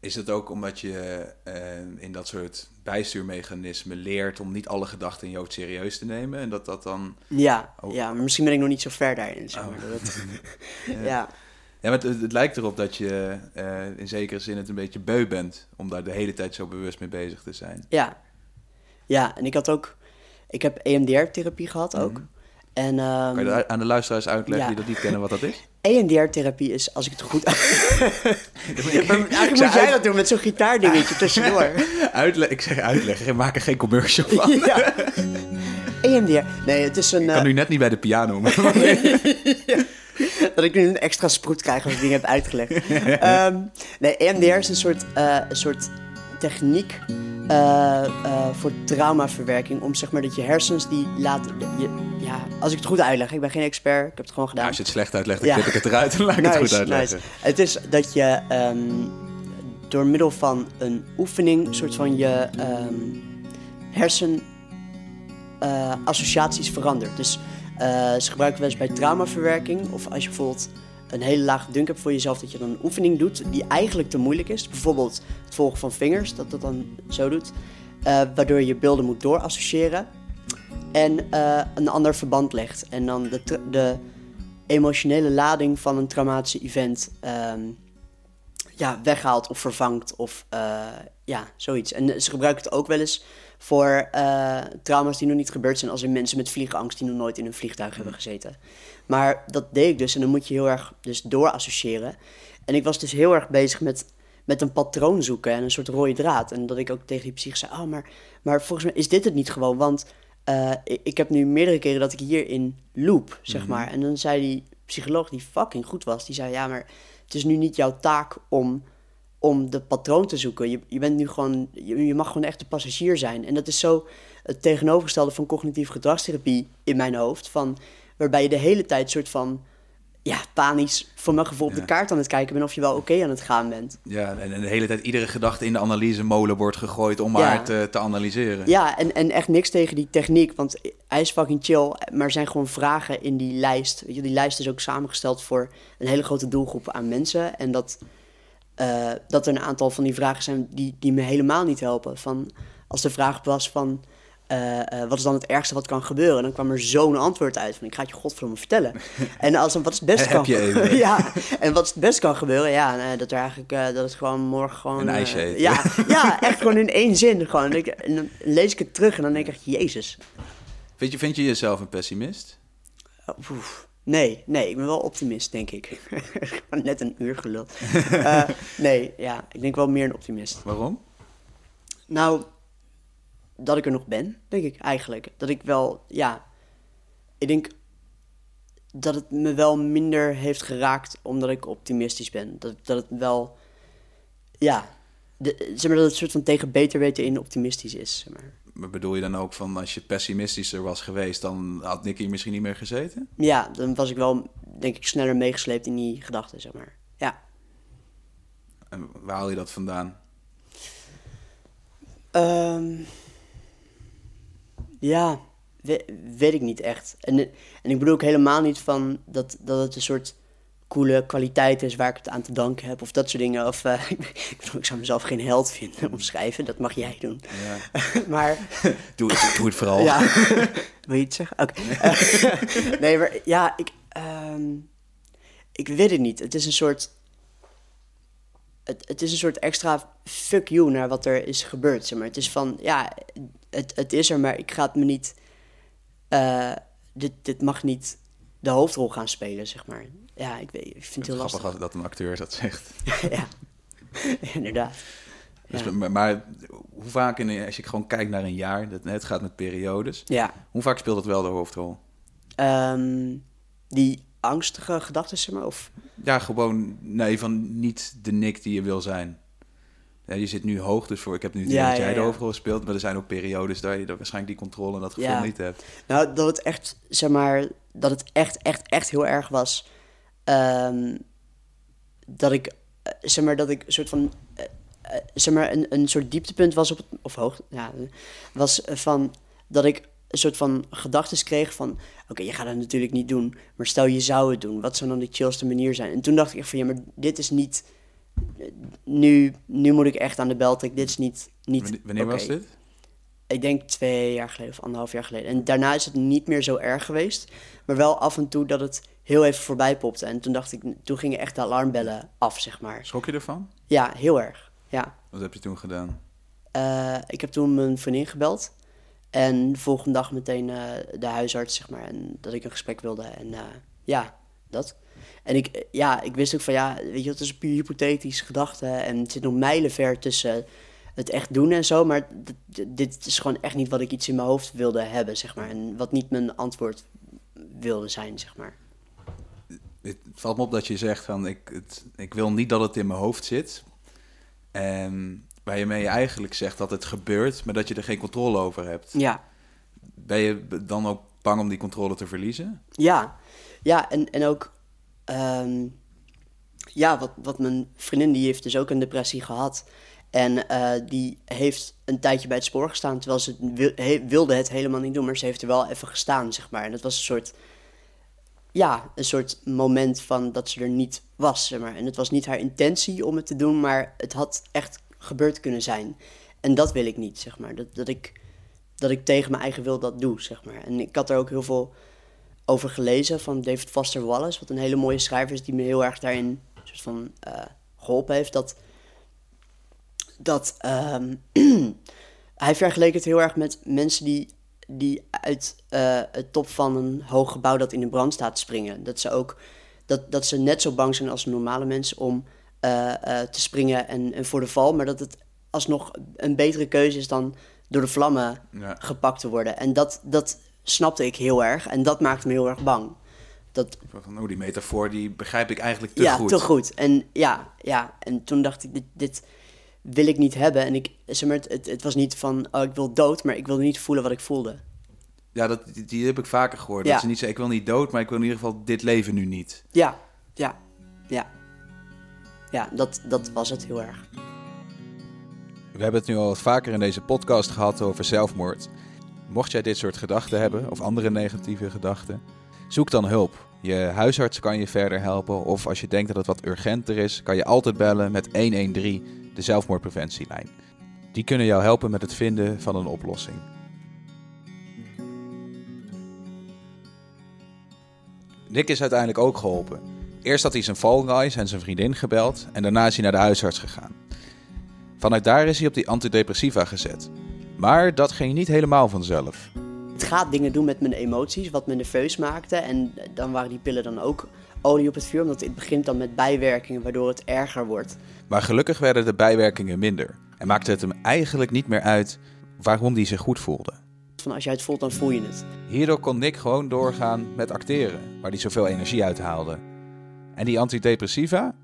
Is het ook omdat je eh, in dat soort bijstuurmechanismen leert om niet alle gedachten in je hoofd serieus te nemen? En dat dat dan... Ja, Oh. ja, maar misschien ben ik nog niet zo ver daarin, zeg maar. Dat het- ja. Ja, maar het, het lijkt erop dat je eh, in zekere zin het een beetje beu bent om daar de hele tijd zo bewust mee bezig te zijn. Ja. Ja, en ik had ook... Ik heb EMDR-therapie gehad ook. En ehm, Kan je aan de luisteraars uitleggen ja. die dat niet kennen wat dat is? EMDR-therapie is, als ik het goed... Eigenlijk Ik moet jij uit- dat doen met zo'n gitaardingetje tussendoor. Uitle ik zeg uitleggen, ik maak er geen commercial van. Ik ja. EMDR. Nee, het is een... kan eh, nu net niet bij de piano. Maar dat ik nu een extra sproet krijg als ik dingen heb uitgelegd. Ehm, nee, EMDR is een soort, eh, een soort techniek eh, eh, voor traumaverwerking. Om zeg maar dat je hersens die laten... Je, ja, als ik het goed uitleg, ik ben geen expert, ik heb het gewoon gedaan. ja, als je het slecht uitlegt, dan Ja. knip ik het eruit en laat ik het goed uitleggen. nice. Het is dat je ehm, door middel van een oefening, een soort van je ehm hersen eh, associaties verandert. Dus ze gebruiken wel eens bij traumaverwerking, of als je bijvoorbeeld een hele lage dunk voor jezelf, dat je dan een oefening doet die eigenlijk te moeilijk is. Bijvoorbeeld het volgen van vingers, dat dat dan zo doet. eh, waardoor je beelden moet doorassociëren en eh, een ander verband legt. En dan de, de emotionele lading van een traumatische event ehm, ja, weghaalt of vervangt of eh, ja, zoiets. En ze gebruiken het ook wel eens voor trauma's die nog niet gebeurd zijn, als in mensen met vliegangst die nog nooit in een vliegtuig hebben gezeten. Maar dat deed ik dus en dan moet je heel erg dus doorassociëren. En ik was dus heel erg bezig met, met een patroon zoeken en een soort rode draad. En dat ik ook tegen die psych zei, oh, maar, maar volgens mij is dit het niet gewoon, want eh, ik, ik heb nu meerdere keren dat ik hierin loop, zeg maar. En dan zei die psycholoog die fucking goed was, die zei, ja, maar het is nu niet jouw taak om, om de patroon te zoeken. Je, je bent nu gewoon, je, je mag gewoon echt de passagier zijn. En dat is zo het tegenovergestelde van cognitieve gedragstherapie in mijn hoofd, van, waarbij je de hele tijd soort van ja, panisch voor mijn gevoel op Ja. de kaart aan het kijken ben of je wel oké aan het gaan bent. Ja, en, en de hele tijd iedere gedachte in de analysemolen wordt gegooid om Ja. maar te, te analyseren. Ja, en, en echt niks tegen die techniek, want hij is fucking chill. Maar er zijn gewoon vragen in die lijst. Weet je, die lijst is ook samengesteld voor een hele grote doelgroep aan mensen. En dat, eh, dat er een aantal van die vragen zijn die, die me helemaal niet helpen. Van, als de vraag was van, eh, eh, wat is dan het ergste wat kan gebeuren? Dan kwam er zo'n antwoord uit van, ik ga het je godverdomme vertellen. en als wat is het beste kan gebeuren? ja, en wat is het beste kan gebeuren? Ja, nou, dat er eigenlijk, eh, dat het gewoon morgen gewoon... Een eh, ijsje ja, ja, echt gewoon in één zin. Gewoon. En, ik- en dan lees ik het terug en dan denk ik echt, jezus. Vind, je, vind je jezelf een pessimist? Oef. Nee, nee, ik ben wel optimist, denk ik. Net een uur gelul. Eh, nee, ja, ik denk wel meer een optimist. Waarom? Nou, dat ik er nog ben, denk ik eigenlijk. Dat ik wel, ja, ik denk dat het me wel minder heeft geraakt omdat ik optimistisch ben. Dat, dat het wel, ja, de, zeg maar dat het soort van tegen beter weten in optimistisch is. Zeg maar. Maar bedoel je dan ook van als je pessimistischer was geweest, dan had Nick hier misschien niet meer gezeten? Ja, dan was ik wel, denk ik, sneller meegesleept in die gedachten, zeg maar. Ja. En waar haal je dat vandaan? Ehm, ja, we- weet ik niet echt. En, en ik bedoel ook helemaal niet van dat, dat het een soort coole kwaliteit is waar ik het aan te danken heb of dat soort dingen. Of eh, ik, bedoel, ik zou mezelf geen held vinden of schrijven, dat mag jij doen. Ja. maar Doe, het, doe het vooral. ja, wil je het zeggen? Oké. Nee, maar ja, ik, ehm, ik weet het niet. Het is een soort. Het, het is een soort extra fuck you naar wat er is gebeurd. Zeg maar. Het is van, ja, het, het is er, maar ik ga het me niet. eh, dit, dit mag niet de hoofdrol gaan spelen, zeg maar. Ja, ik, weet, ik vind het heel Grappig lastig. dat een acteur dat zegt. ja, inderdaad. Dus, Ja. maar, maar hoe vaak, in, als je gewoon kijkt naar een jaar, dat, het gaat met periodes, Ja. hoe vaak speelt het wel de hoofdrol? Ehm, die angstige gedachten, zeg maar, of... Ja, gewoon, nee, van niet de Nick die je wil zijn. Ja, je zit nu hoog, dus voor, ik heb nu Ja, dat jij ja, de ja. hoofdrol speelt, maar er zijn ook periodes dat je dat waarschijnlijk die controle en dat gevoel niet hebt. Nou, dat het echt, zeg maar, dat het echt, echt, echt heel erg was. ehm, dat ik, eh, zeg maar, dat ik een soort van, eh, eh, zeg maar, een, een soort dieptepunt was op het, of hoog, ja, was van, dat ik een soort van gedachtes kreeg van, oké, je gaat het natuurlijk niet doen, maar stel je zou het doen, wat zou dan de chillste manier zijn? En toen dacht ik echt van, ja, maar dit is niet, nu, nu moet ik echt aan de bel trekken, dit is niet, niet Wanneer, was dit? Ik denk twee jaar geleden of anderhalf jaar geleden. En daarna is het niet meer zo erg geweest. Maar wel af en toe dat het heel even voorbij popte. En toen dacht ik, toen gingen echt de alarmbellen af, zeg maar. Schrok je ervan? Ja, heel erg. Ja. Wat heb je toen gedaan? Eh, ik heb toen mijn vriendin gebeld. En de volgende dag meteen eh, de huisarts, zeg maar. En dat ik een gesprek wilde. En eh, ja, dat. En ik, eh, ja, ik wist ook van, ja, weet je, het is puur hypothetische gedachte. En het zit nog mijlenver tussen het echt doen en zo. Maar dit is gewoon echt niet wat ik iets in mijn hoofd wilde hebben, zeg maar. En wat niet mijn antwoord wilde zijn, zeg maar. Het valt me op dat je zegt van ik, het, ik wil niet dat het in mijn hoofd zit. En waarmee je eigenlijk zegt dat het gebeurt, maar dat je er geen controle over hebt. Ja, Ben je dan ook bang om die controle te verliezen? Ja, ja en, en ook, ehm, ja, wat, wat mijn vriendin, die heeft dus ook een depressie gehad. En eh, die heeft een tijdje bij het spoor gestaan, terwijl ze het wil- he- wilde het helemaal niet doen, maar ze heeft er wel even gestaan, zeg maar. En dat was een soort, ja, een soort moment van dat ze er niet was, zeg maar. En het was niet haar intentie om het te doen, maar het had echt gebeurd kunnen zijn. En dat wil ik niet, zeg maar. Dat, dat, ik, dat ik tegen mijn eigen wil dat doe, zeg maar. En ik had er ook heel veel over gelezen van David Foster Wallace, wat een hele mooie schrijver is die me heel erg daarin soort van eh, geholpen heeft. Dat, dat ehm, hij vergeleek het heel erg met mensen die, die uit eh, het top van een hoog gebouw dat in de brand staat springen. Dat ze ook dat, dat ze net zo bang zijn als normale mensen om te springen en, en voor de val, maar dat het alsnog een betere keuze is dan door de vlammen Ja. gepakt te worden. En dat, dat snapte ik heel erg en dat maakte me heel erg bang. Dat, Van, oh, die metafoor die begrijp ik eigenlijk te ja, goed. te goed. En ja, ja, en toen dacht ik, dit, dit wil ik niet hebben. En ik, zeg maar, het, het, het was niet van, oh, ik wil dood, maar ik wilde niet voelen wat ik voelde. Ja, dat, die, die heb ik vaker gehoord. Ja. Dat ze niet zeggen, ik wil niet dood, maar ik wil in ieder geval dit leven nu niet. Ja, ja, ja. Ja, dat, dat was het heel erg. We hebben het nu al vaker in deze podcast gehad over zelfmoord. Mocht jij dit soort gedachten hebben, of andere negatieve gedachten, zoek dan hulp. Je huisarts kan je verder helpen, of als je denkt dat het wat urgenter is, kan je altijd bellen met 113, de zelfmoordpreventielijn. Die kunnen jou helpen met het vinden van een oplossing. Nick is uiteindelijk ook geholpen. Eerst had hij zijn Fall Guys en zijn vriendin gebeld en daarna is hij naar de huisarts gegaan. Vanuit daar is hij op die antidepressiva gezet. Maar dat ging niet helemaal vanzelf. Het gaat dingen doen met mijn emoties, wat me nerveus maakte. En dan waren die pillen dan ook olie op het vuur, omdat het begint dan met bijwerkingen, waardoor het erger wordt. Maar gelukkig werden de bijwerkingen minder. En maakte het hem eigenlijk niet meer uit waarom hij zich goed voelde. Van als jij het voelt, dan voel je het. Hierdoor kon Nick gewoon doorgaan met acteren, waar hij zoveel energie uit haalde. En die antidepressiva?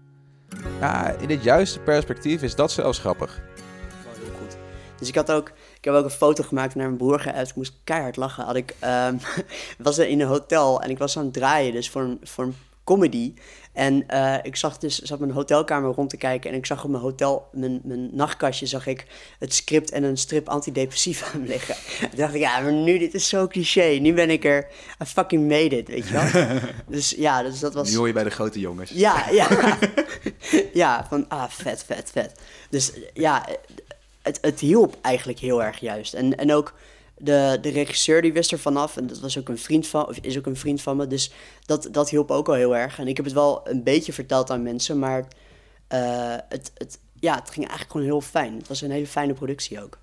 Ja, in het juiste perspectief is dat zelfs grappig. Heel goed. Dus ik had ook, ik heb ook een foto gemaakt naar mijn broer. Ik moest keihard lachen. Had ik, ehm, was er in een hotel en ik was aan het draaien, dus voor een, voor een comedy. En eh, ik zag dus, zat mijn hotelkamer rond te kijken en ik zag op mijn hotel, mijn, mijn nachtkastje, zag ik het script en een strip antidepressiva liggen. Toen dacht ik, ja, maar nu, dit is zo cliché. Nu ben ik er, I fucking made it, weet je wel. dus ja, dus dat was... Nu hoor je bij de grote jongens. Ja, ja. ja, van ah, vet, vet, vet. Dus ja, het, het hielp eigenlijk heel erg juist. En, en ook de, de regisseur die wist er vanaf. En dat was ook een vriend van, of is ook een vriend van me. Dus dat, dat hielp ook al heel erg. En ik heb het wel een beetje verteld aan mensen, maar eh, het, het, ja, het ging eigenlijk gewoon heel fijn. Het was een hele fijne productie ook.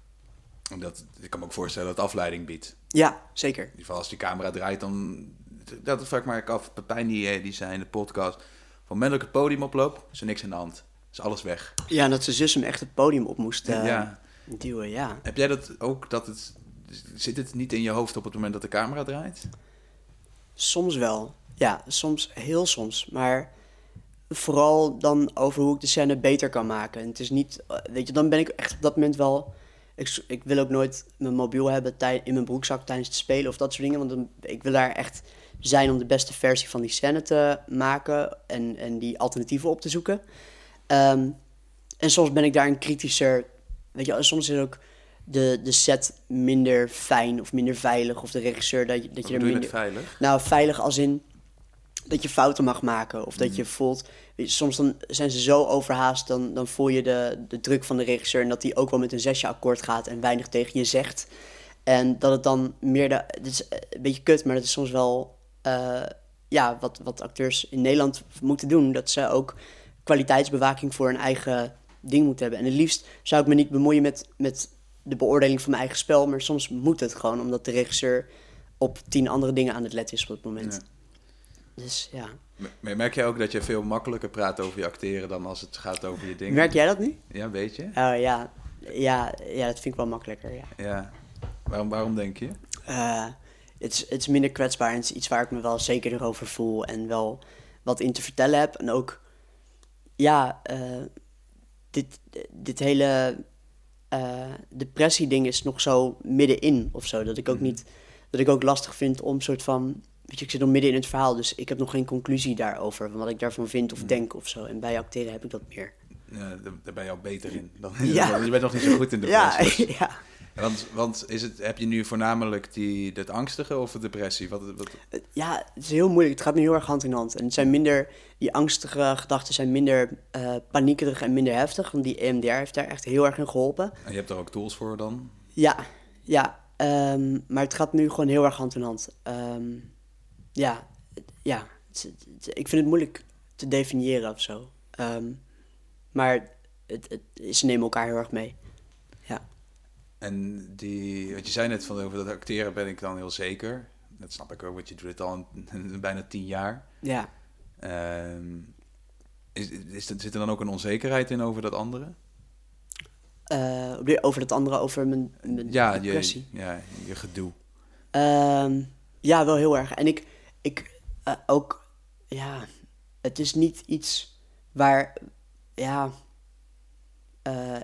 Dat, ik kan me ook voorstellen dat het afleiding biedt. Ja, zeker. In ieder geval als die camera draait, dan... Dat vraag ik maar af. Pepijn die, eh, die zei in de podcast... Van het moment dat ik het podium oploop, is er niks aan de hand. Is alles weg. Ja, en dat zijn zus hem echt het podium op moest eh, Ja. duwen, ja. Heb jij dat ook, dat het... Zit het niet in je hoofd op het moment dat de camera draait? Soms wel. Ja, soms, heel soms. Maar vooral dan over hoe ik de scène beter kan maken. En het is niet, eh, weet je, dan ben ik echt op dat moment wel. Ik, wil ook nooit mijn mobiel hebben in mijn broekzak tijdens het spelen of dat soort dingen. Want ik wil daar echt zijn om de beste versie van die scène te maken en, en die alternatieven op te zoeken. Ehm, en soms ben ik daarin kritischer. Weet je, soms is ook de, de set minder fijn of minder veilig. Of de regisseur dat je, dat Wat je er je minder. veilig? Nou, veilig als in dat je fouten mag maken. Of Mm. dat je voelt... weet je, Soms dan zijn ze zo overhaast, dan, dan voel je de, de druk van de regisseur... en dat hij ook wel met een zesje akkoord gaat en weinig tegen je zegt. En dat het dan meer... De, dit is eh, een beetje kut, maar dat is soms wel... eh, ja, wat, wat acteurs in Nederland moeten doen. Dat ze ook kwaliteitsbewaking voor hun eigen ding moeten hebben. En het liefst zou ik me niet bemoeien met, met de beoordeling van mijn eigen spel... maar soms moet het gewoon, omdat de regisseur op tien andere dingen aan het letten is op het moment. Ja. Dus ja. Maar merk jij ook dat je veel makkelijker praat over je acteren dan als het gaat over je dingen? Merk jij dat nu? Ja, weet je? Oh ja. Ja, ja, dat vind ik wel makkelijker, ja. Ja. Waarom, waarom denk je? Eh, het, is, het is minder kwetsbaar en het is iets waar ik me wel zeker over voel en wel wat in te vertellen heb. En ook, ja, eh, dit, dit hele depressie-ding is nog zo middenin of zo. Dat ik ook Mhm. niet, dat ik ook lastig vind om soort van, weet je, ik zit nog midden in het verhaal, dus ik heb nog geen conclusie daarover, van wat ik daarvan vind of Mhm. denk of zo. En bij acteren heb ik dat meer. Ja, daar, ben je al beter in. Dan, Ja. Je bent nog niet zo goed in de Ja, proces. ja. Want, want is het, heb je nu voornamelijk die, dat angstige of de depressie? Wat, wat, Ja, het is heel moeilijk. Het gaat nu heel erg hand in hand. En het zijn minder, die angstige gedachten zijn minder eh paniekerig en minder heftig. Want die EMDR heeft daar echt heel erg in geholpen. en je hebt er ook tools voor dan? Ja, ja. ehm, maar het gaat nu gewoon heel erg hand in hand. Ehm, ja, ja. Het- het- ik vind het moeilijk te definiëren of zo. Ehm, maar het, het, ze nemen elkaar heel erg mee. Ja. En die, wat je zei net van over dat acteren ben ik dan heel zeker. Dat snap ik ook, want je doet het al een- bijna tien jaar. Ja. Ehm, is, is, er- zit er dan ook een onzekerheid in over dat andere? Eh, over dat andere, over mijn, mijn Ja, je, ja, je gedoe. Ehm, ja, wel heel erg. En ik, ik eh, ook, ja, het is niet iets waar, ja, eh,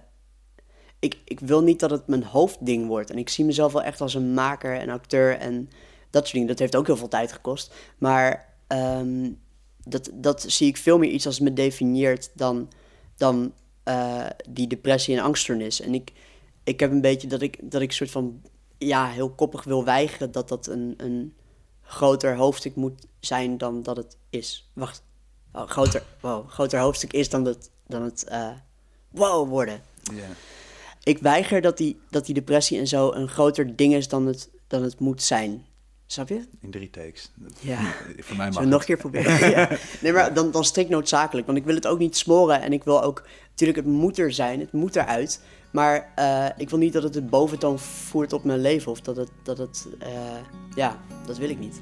ik, ik wil niet dat het mijn hoofdding wordt. En ik zie mezelf wel echt als een maker en acteur en dat soort dingen. Dat heeft ook heel veel tijd gekost. Maar ehm, dat, dat zie ik veel meer iets als me definieert dan, dan eh, die depressie en angststoornis. En ik, ik heb een beetje dat ik, dat ik soort van ja, heel koppig wil weigeren dat dat een, een groter hoofdstuk moet zijn dan dat het is. Wacht. Oh, groter, wow, groter hoofdstuk is dan het, dan het uh, wow worden. Ik weiger dat die, dat die depressie en zo een groter ding is dan het, dan het moet zijn. Snap je? In drie takes. Ja. Voor mij mag Zullen we nog een het. keer proberen? ja. Nee, maar dan, dan strikt noodzakelijk. Want ik wil het ook niet smoren. En ik wil ook... Natuurlijk, het moet er zijn. Het moet eruit. Maar eh, ik wil niet dat het het boventoon voert op mijn leven. Of dat het... Dat het eh, ja, dat wil ik niet.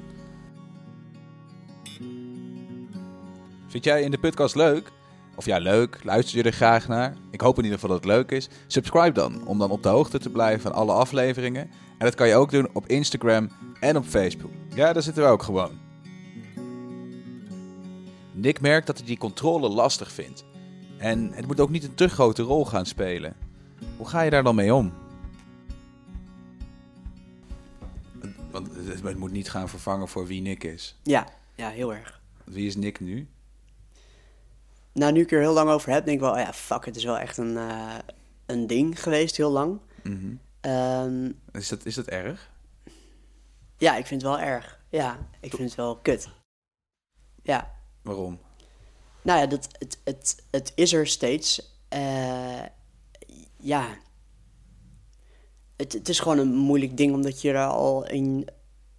Vind jij in de podcast leuk? Of ja, leuk. Luister je er graag naar? Ik hoop in ieder geval dat het leuk is. Subscribe dan, om dan op de hoogte te blijven van alle afleveringen. En dat kan je ook doen op Instagram en op Facebook. Ja, daar zitten we ook gewoon. Nick merkt dat hij die controle lastig vindt. En het moet ook niet een te grote rol gaan spelen. Hoe ga je daar dan mee om? Want het het moet niet gaan vervangen voor wie Nick is. Ja, ja, heel erg. Wie is Nick nu? Nou, nu ik er heel lang over heb, denk ik wel... oh ja, fuck, het is wel echt een, eh, een ding geweest, heel lang. Mhm. Ehm, Is, dat, is dat erg? ja, ik vind het wel erg. Ja, ik vind het wel kut. Ja, Waarom? Nou ja, dat, het, het, het is er steeds. Eh, ja. Het, het is gewoon een moeilijk ding, omdat je er al in...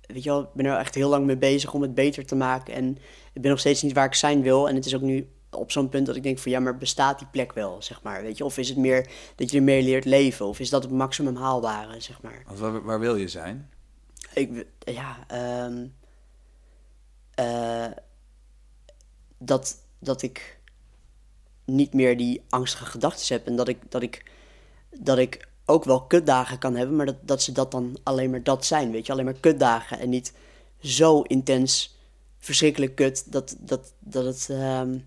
Weet je wel, ik ben er echt heel lang mee bezig om het beter te maken. En ik ben nog steeds niet waar ik zijn wil. En het is ook nu op zo'n punt dat ik denk van... Ja, maar bestaat die plek wel, zeg maar, weet je? Of is het meer dat je er meer leert leven? Of is dat het maximum haalbare, zeg maar? Want waar, waar wil je zijn? Ik, ja, ehm, eh, dat, dat ik niet meer die angstige gedachten heb. En dat ik, dat ik, dat ik ook wel kutdagen kan hebben, maar dat, dat ze dat dan alleen maar dat zijn. Weet je, alleen maar kutdagen. En niet zo intens verschrikkelijk kut dat, dat, dat, het, ehm,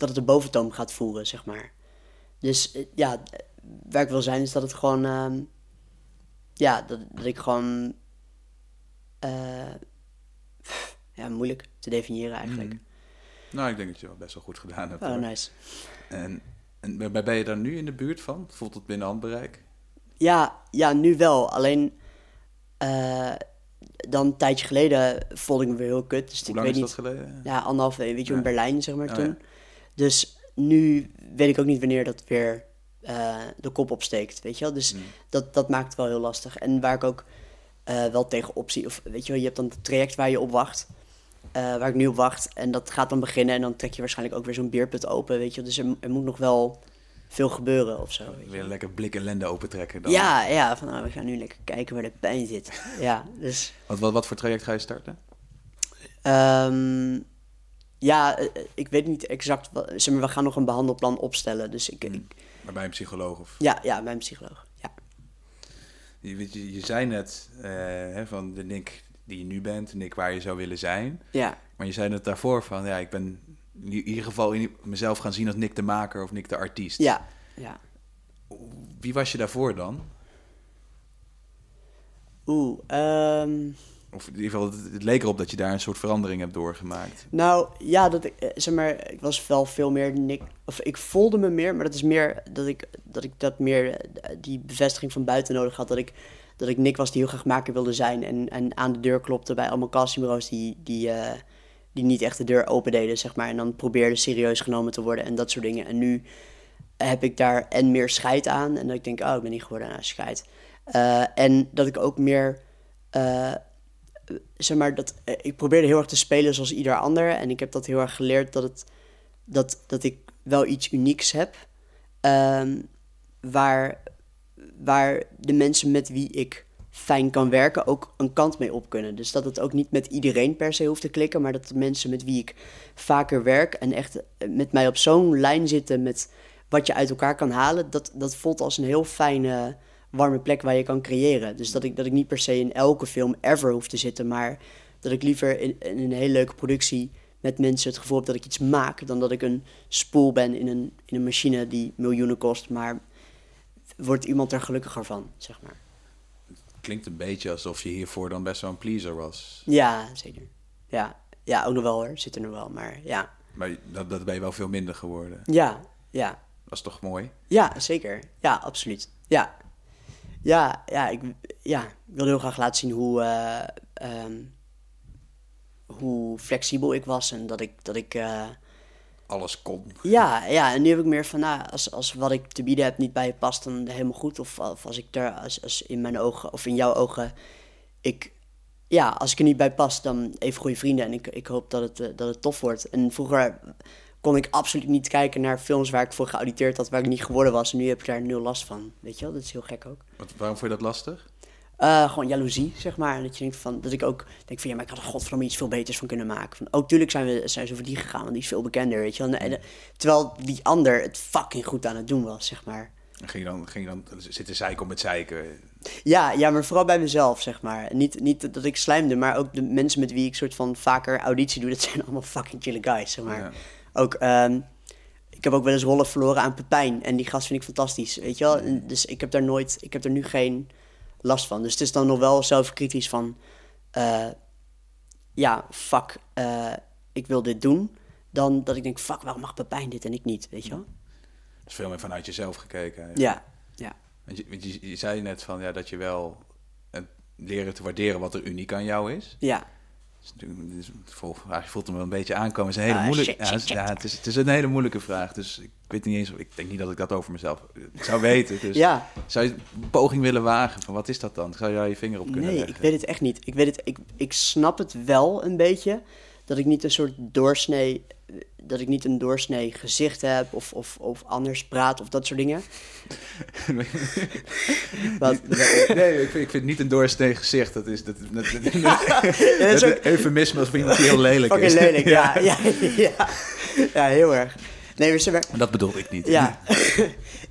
dat het de boventoon gaat voeren, zeg maar. Dus eh, ja, waar ik wil zijn is dat het gewoon. ehm, ja, dat, dat ik gewoon eh, ja, moeilijk te definiëren eigenlijk. Nou, ik denk dat je wel best wel goed gedaan hebt. Oh, hoor. nice. En, en ben je daar nu in de buurt van? Voelt het binnen handbereik? Ja, ja, nu wel. Alleen eh, dan een tijdje geleden voelde ik me weer heel kut. Dus Hoe ik lang weet is niet. dat geleden? Ja, anderhalf weet je, in. Berlijn zeg maar Oh, toen. ja. Dus nu weet ik ook niet wanneer dat weer eh, de kop opsteekt, weet je wel. Dus Mm. dat, dat maakt het wel heel lastig. En waar ik ook eh, wel tegen optie, of weet je wel, je hebt dan het traject waar je op wacht. eh, waar ik nu op wacht. En dat gaat dan beginnen en dan trek je waarschijnlijk ook weer zo'n beerput open, weet je wel. Dus er, er moet nog wel veel gebeuren of zo. Weer lekker blik ellende opentrekken dan. Ja, ja, van nou, we gaan nu lekker kijken waar de pijn zit. ja, dus... Wat, wat, wat voor traject ga je starten? ehm, ja, eh, ik weet niet exact. Wat, zeg maar, we gaan nog een behandelplan opstellen. Dus ik, Hmm. ik- Maar bij een psycholoog? Of... ja, ja, bij een psycholoog. Ja. Je, weet je, je zei net eh, hè, van de Nick die je nu bent, de Nick waar je zou willen zijn. Ja. Maar je zei net daarvoor van, ja, ik ben in ieder geval in mezelf gaan zien als Nick de maker of Nick de artiest. Ja. Ja. Wie was je daarvoor dan? Oeh, ehm, Of in ieder geval, het, leek erop dat je daar een soort verandering hebt doorgemaakt. nou ja, dat ik, eh, zeg maar, ik was wel veel meer Nick, of ik voelde me meer, maar dat is meer dat ik dat, ik dat meer, eh, die bevestiging van buiten nodig had. Dat ik, dat ik Nick was die heel graag maker wilde zijn en, en aan de deur klopte bij allemaal castingbureaus die, die, eh, die niet echt de deur open deden, zeg maar. En dan probeerde serieus genomen te worden en dat soort dingen. En nu heb ik daar en meer scheid aan. En dat ik denk, oh, ik ben niet geworden aan scheid. Eh, en dat ik ook meer, zeg maar, dat, eh, ik probeerde heel erg te spelen zoals ieder ander. En ik heb dat heel erg geleerd dat, het, dat, dat ik wel iets unieks heb. ehm, waar, waar de mensen met wie ik fijn kan werken ook een kant mee op kunnen. Dus dat het ook niet met iedereen per se hoeft te klikken, maar dat de mensen met wie ik vaker werk en echt eh, met mij op zo'n lijn zitten met wat je uit elkaar kan halen, dat, dat voelt als een heel fijne, warme plek waar je kan creëren. Dus dat ik, dat ik niet per se in elke film ever hoef te zitten, maar dat ik liever in, in een hele leuke productie met mensen het gevoel heb dat ik iets maak, dan dat ik een spoel ben in een, in een machine die miljoenen kost, maar wordt iemand er gelukkiger van, zeg maar. Klinkt een beetje alsof je hiervoor dan best wel een pleaser was. Ja, zeker. Ja, ja ook nog wel hoor. Zit er nog wel, maar ja. Maar dat, dat ben je wel veel minder geworden. Ja, ja. Dat is toch mooi? Ja, zeker. Ja, absoluut. Ja. Ja, ja, ik, ja, ik wilde heel graag laten zien hoe, eh, ehm, hoe flexibel ik was en dat ik, dat ik eh, Alles kon. ja, ja, en nu heb ik meer van, nou, als, als wat ik te bieden heb niet bij je past, dan helemaal goed. Of, of als ik er, als, als in mijn ogen, of in jouw ogen, ik, ja, als ik er niet bij pas, dan even goede vrienden. En ik, ik hoop dat het, eh, dat het tof wordt. En vroeger kon ik absoluut niet kijken naar films waar ik voor geauditeerd had, waar ik niet geworden was. En nu heb ik daar nul last van. Weet je wel, dat is heel gek ook. Wat, waarom vond je dat lastig? Eh, gewoon jaloezie, zeg maar. En dat je denkt van, dat ik ook denk van, ja, maar ik had er godverdomme iets veel beters van kunnen maken. Van, ook tuurlijk zijn we zijn ze voor die gegaan, want die is veel bekender, weet je wel. En, terwijl die ander het fucking goed aan het doen was, zeg maar. Ging je dan, ging je dan zitten zeiken om het zeiken? Ja, ja, maar vooral bij mezelf, zeg maar. Niet, niet dat ik slijmde, maar ook de mensen met wie ik soort van vaker auditie doe, dat zijn allemaal fucking chille guys, zeg maar. Ja. Ook, ehm, ik heb ook wel eens rollen verloren aan Pepijn en die gast vind ik fantastisch, weet je wel. En Dus ik heb daar nooit, ik heb er nu geen last van. Dus het is dan nog wel zelfkritisch van, eh, ja, fuck, eh, ik wil dit doen. Dan dat ik denk, fuck, waarom mag Pepijn dit en ik niet, weet je wel? Dat is veel meer vanuit jezelf gekeken. Ja, ja. Want je, want je, je zei net van, ja, dat je wel het leren te waarderen wat er uniek aan jou is. Ja, is natuurlijk- is. Je voelt hem wel een beetje aankomen. Het is een hele Ah, moeilijke, shit, ja, shit, het is- ja, het, is, het is een hele moeilijke vraag. Dus ik weet niet eens, ik denk niet dat ik dat over mezelf zou weten. Dus ja. zou je een poging willen wagen van wat is dat dan? Zou daar je vinger op kunnen Nee, leggen? ik weet het echt niet. Ik, weet het, ik, ik snap het wel een beetje. Dat ik niet een soort doorsnee. Dat ik niet een doorsnee gezicht heb. Of, of, of anders praat of dat soort dingen. Wat? nee, ik vind, ik vind niet een doorsnee gezicht. Dat is, dat, dat, dat, Ja, dat ook eufemisme als iemand die heel lelijk is. lelijk. Ja, ja, ja, ja, heel erg. Nee, maar, dat bedoel ik niet. ja.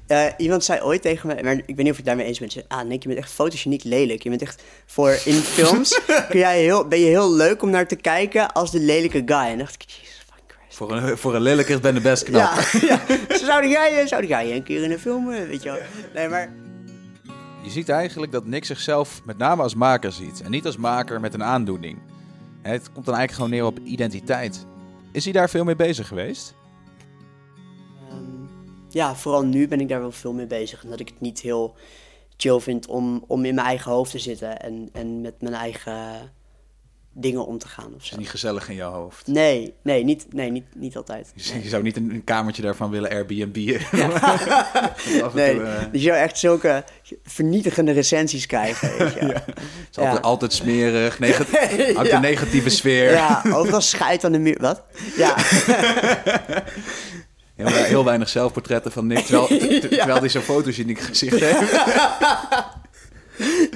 Eh, iemand zei ooit tegen me, maar ik weet niet of je het daarmee eens bent. Ze zei, Ah, Nick, je bent echt fotogeniek lelijk. Je bent echt voor in films kun jij heel, ben je heel leuk om naar te kijken als de lelijke guy. En dacht ik. Voor een, voor een lelijker ben je best knap. Ja, ja. Zo Zouden jij, zouden jij een keer in een film, eh, weet je wel. Nee, maar... Je ziet eigenlijk dat Nick zichzelf met name als maker ziet. En niet als maker met een aandoening. Hè, Het komt dan eigenlijk gewoon neer op identiteit. Is hij daar veel mee bezig geweest? ehm, ja, vooral nu ben ik daar wel veel mee bezig. En dat ik het niet heel chill vind om, om in mijn eigen hoofd te zitten. En, en met mijn eigen dingen om te gaan of Is zo. niet gezellig in jouw hoofd? Nee, nee, niet, nee niet, niet altijd. Je je zou niet een, een kamertje daarvan willen Airbnb'en. En Nee, toe, eh, je zou echt zulke vernietigende recensies krijgen, weet je. het is altijd, Ja. altijd smerig, Ja. een negatieve sfeer. Ja, overal schijt aan de muur. Wat? Ja, Heel, heel weinig zelfportretten van Nick, terwijl, ter- terwijl hij zo'n fotogeniek gezicht heeft.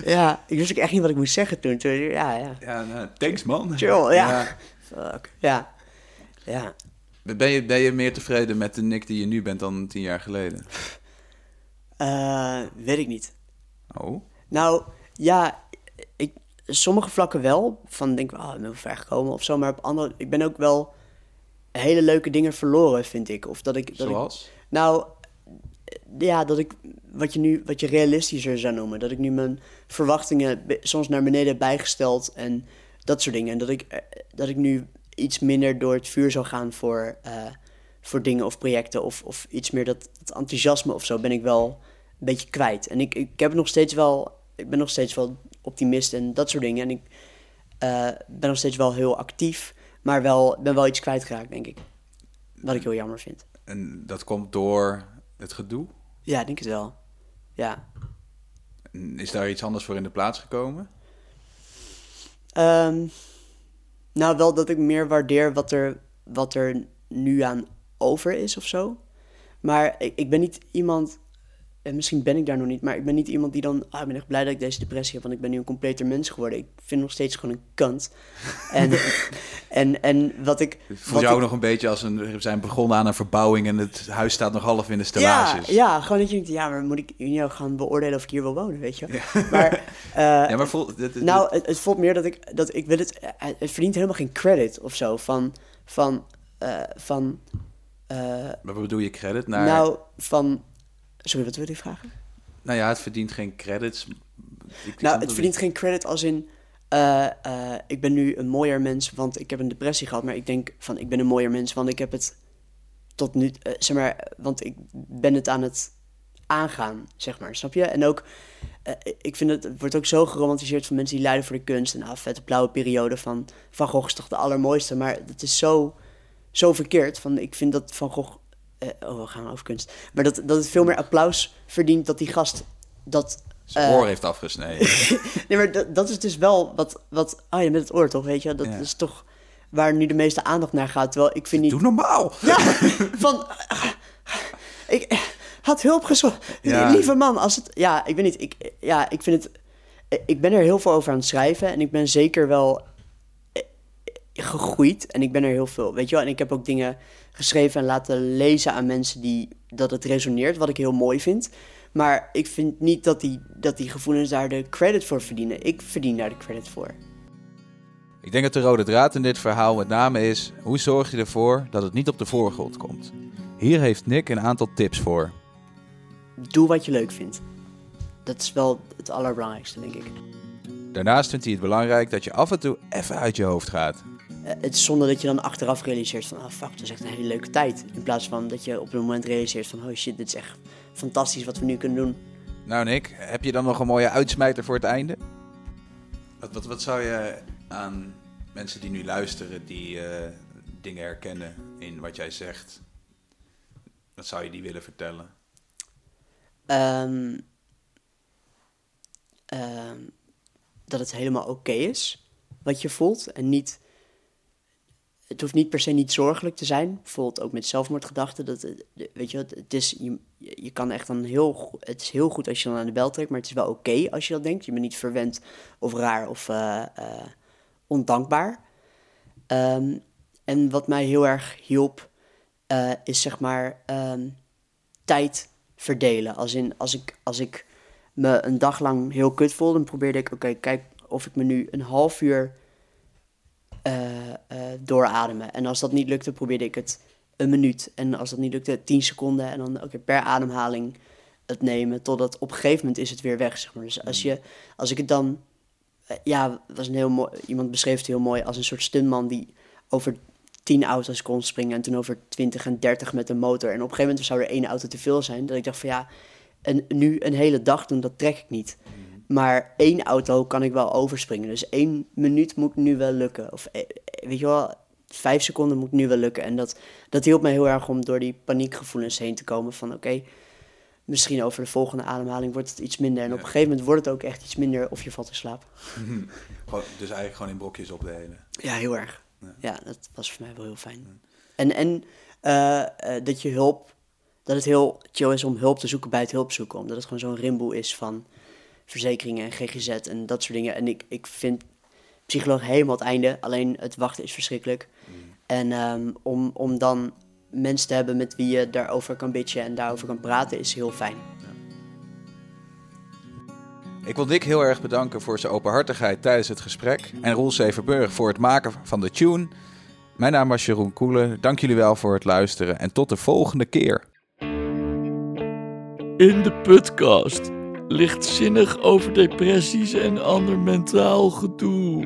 Ja, ik wist ook echt niet wat ik moest zeggen toen. toen ja, ja. Ja, nou, thanks man. Chill, ja. Fuck. Ja. Ja. Ben, je, ben je meer tevreden met de Nick die je nu bent dan tien jaar geleden? Eh, weet ik niet. Oh, Nou, ja, ik, sommige vlakken wel. Van denk ik, ah, ik ben ver gekomen of zo. Maar op andere, ik ben ook wel hele leuke dingen verloren, vind ik. Of dat ik, dat ik zoals? Nou, ja, dat ik wat je nu wat je realistischer zou noemen. Dat ik nu mijn verwachtingen soms naar beneden heb bijgesteld en dat soort dingen. En dat ik, eh, dat ik nu iets minder door het vuur zou gaan voor, eh, voor dingen of projecten. Of, of iets meer dat, dat enthousiasme of zo ben ik wel een beetje kwijt. En ik, ik heb nog steeds wel, ik ben nog steeds wel optimist en dat soort dingen. En ik eh, ben nog steeds wel heel actief, maar wel, ben wel iets kwijtgeraakt, denk ik. Wat ik heel jammer vind. En dat komt door het gedoe? Ja, ik denk het wel. Ja. Is daar iets anders voor in de plaats gekomen? Ehm, nou, wel dat ik meer waardeer wat er, wat er nu aan over is of zo. Maar ik, ik ben niet iemand, en misschien ben ik daar nog niet, maar ik ben niet iemand die dan, ah, ik ben echt blij dat ik deze depressie heb, want ik ben nu een completer mens geworden. Ik vind nog steeds gewoon een kant. En, en, en wat ik... Voel wat je ook nog een beetje als een, we zijn begonnen aan een verbouwing en het huis staat nog half in de ja, stellages. ja, gewoon dat je denkt, ja, maar moet ik nu nou gaan beoordelen of ik hier wil wonen, weet je? Maar, eh, Ja, maar voel, dit- dit- Nou, het, het voelt meer dat ik, dat ik wil het, het het verdient helemaal geen credit of zo van, van, eh, van, eh, maar wat bedoel je credit naar... nou, van, sorry, wat wil je vragen? Nou ja, het verdient geen credits. Ik Nou, het verdient geen credit als in... eh, eh, ik ben nu een mooier mens, want ik heb een depressie gehad. Maar ik denk van, ik ben een mooier mens, want ik heb het tot nu... eh, zeg maar, want ik ben het aan het aangaan, zeg maar. Snap je? En ook, ik vind het, het wordt ook zo geromantiseerd van mensen die lijden voor de kunst. En ah, vette blauwe periode van Van Gogh is toch de allermooiste. Maar het is zo, zo verkeerd. Van, ik vind dat Van Gogh... eh, oh, we gaan over kunst. Maar dat, dat het veel meer applaus verdient dat die gast... Dat, Zijn eh, oor heeft afgesneden. Nee, maar dat, dat is dus wel wat, wat... Ah ja, met het oor toch, weet je? Dat Ja. is toch waar nu de meeste aandacht naar gaat. Terwijl ik vind niet... Doe normaal! Ja, van... Ik had hulp gezocht. Ja. Lieve man, als het... Ja, ik weet niet. Ik, ja, ik vind het... Ik ben er heel veel over aan het schrijven. En ik ben zeker wel eh, gegroeid. En ik ben er heel veel, weet je wel. En ik heb ook dingen geschreven en laten lezen aan mensen die... Dat het resoneert, wat ik heel mooi vind. Maar ik vind niet dat die, dat die gevoelens daar de credit voor verdienen. Ik verdien daar de credit voor. Ik denk dat de rode draad in dit verhaal met name is... hoe zorg je ervoor dat het niet op de voorgrond komt? Hier heeft Nick een aantal tips voor. Doe wat je leuk vindt. Dat is wel het allerbelangrijkste, denk ik. Daarnaast vindt hij het belangrijk dat je af en toe even uit je hoofd gaat. Eh, het is zonder dat je dan achteraf realiseert van... ah fuck, dat is echt een hele leuke tijd. In plaats van dat je op het moment realiseert van... oh shit, dit is echt fantastisch wat we nu kunnen doen. Nou Nick, heb je dan nog een mooie uitsmijter voor het einde? Wat, wat, wat zou je aan mensen die nu luisteren, die eh, dingen herkennen in wat jij zegt... wat zou je die willen vertellen? Ehm, ehm, dat het helemaal oké is wat je voelt. En niet... Het hoeft niet per se niet zorgelijk te zijn. Bijvoorbeeld ook met zelfmoordgedachten. Dat, weet je, het is, je, kan echt dan heel... Het is heel goed als je dan aan de bel trekt, maar het is wel oké als je dat denkt. Je bent niet verwend of raar of eh, eh, ondankbaar. Ehm, en wat mij heel erg hielp, eh, is zeg maar ehm, tijd verdelen. Als in, als ik, als ik me een dag lang heel kut voelde, dan probeerde ik, oké, kijk of ik me nu een half uur doorademen. En als dat niet lukte, probeerde ik het een minuut. En als dat niet lukte, tien seconden. En dan oké, per ademhaling het nemen. Totdat op een gegeven moment is het weer weg, zeg maar. Dus als, je, als ik het dan... eh, ja, was een heel mooi, iemand beschreef het heel mooi als een soort stuntman die over tien auto's kon springen. En toen over 20 en 30 met een motor. En op een gegeven moment zou er één auto te veel zijn. Dat ik dacht van ja, en nu een hele dag doen, dat trek ik niet. Maar één auto kan ik wel overspringen. Dus één minuut moet nu wel lukken. Of eh, eh, weet je wel, vijf seconden moet nu wel lukken. En dat, dat hielp mij heel erg om door die paniekgevoelens heen te komen. Van oké, misschien over de volgende ademhaling wordt het iets minder. En op een gegeven moment wordt het ook echt iets minder of je valt in slaap. Dus eigenlijk gewoon in blokjes opdelen. Ja, heel erg. Ja, dat was voor mij wel heel fijn. En, en eh, dat je hulp, dat het heel chill is om hulp te zoeken bij het hulp zoeken. Omdat het gewoon zo'n rimboe is van verzekeringen en GGZ en dat soort dingen. En ik, ik vind psycholoog helemaal het einde. Alleen het wachten is verschrikkelijk. En ehm, om, om dan mensen te hebben met wie je daarover kan bitchen en daarover kan praten, is heel fijn. Ik wil Dick heel erg bedanken voor zijn openhartigheid tijdens het gesprek. En Roel Severburg voor het maken van de tune. Mijn naam was Jeroen Koelen. Dank jullie wel voor het luisteren. En tot de volgende keer. In de podcast. Lichtzinnig over depressies en ander mentaal gedoe.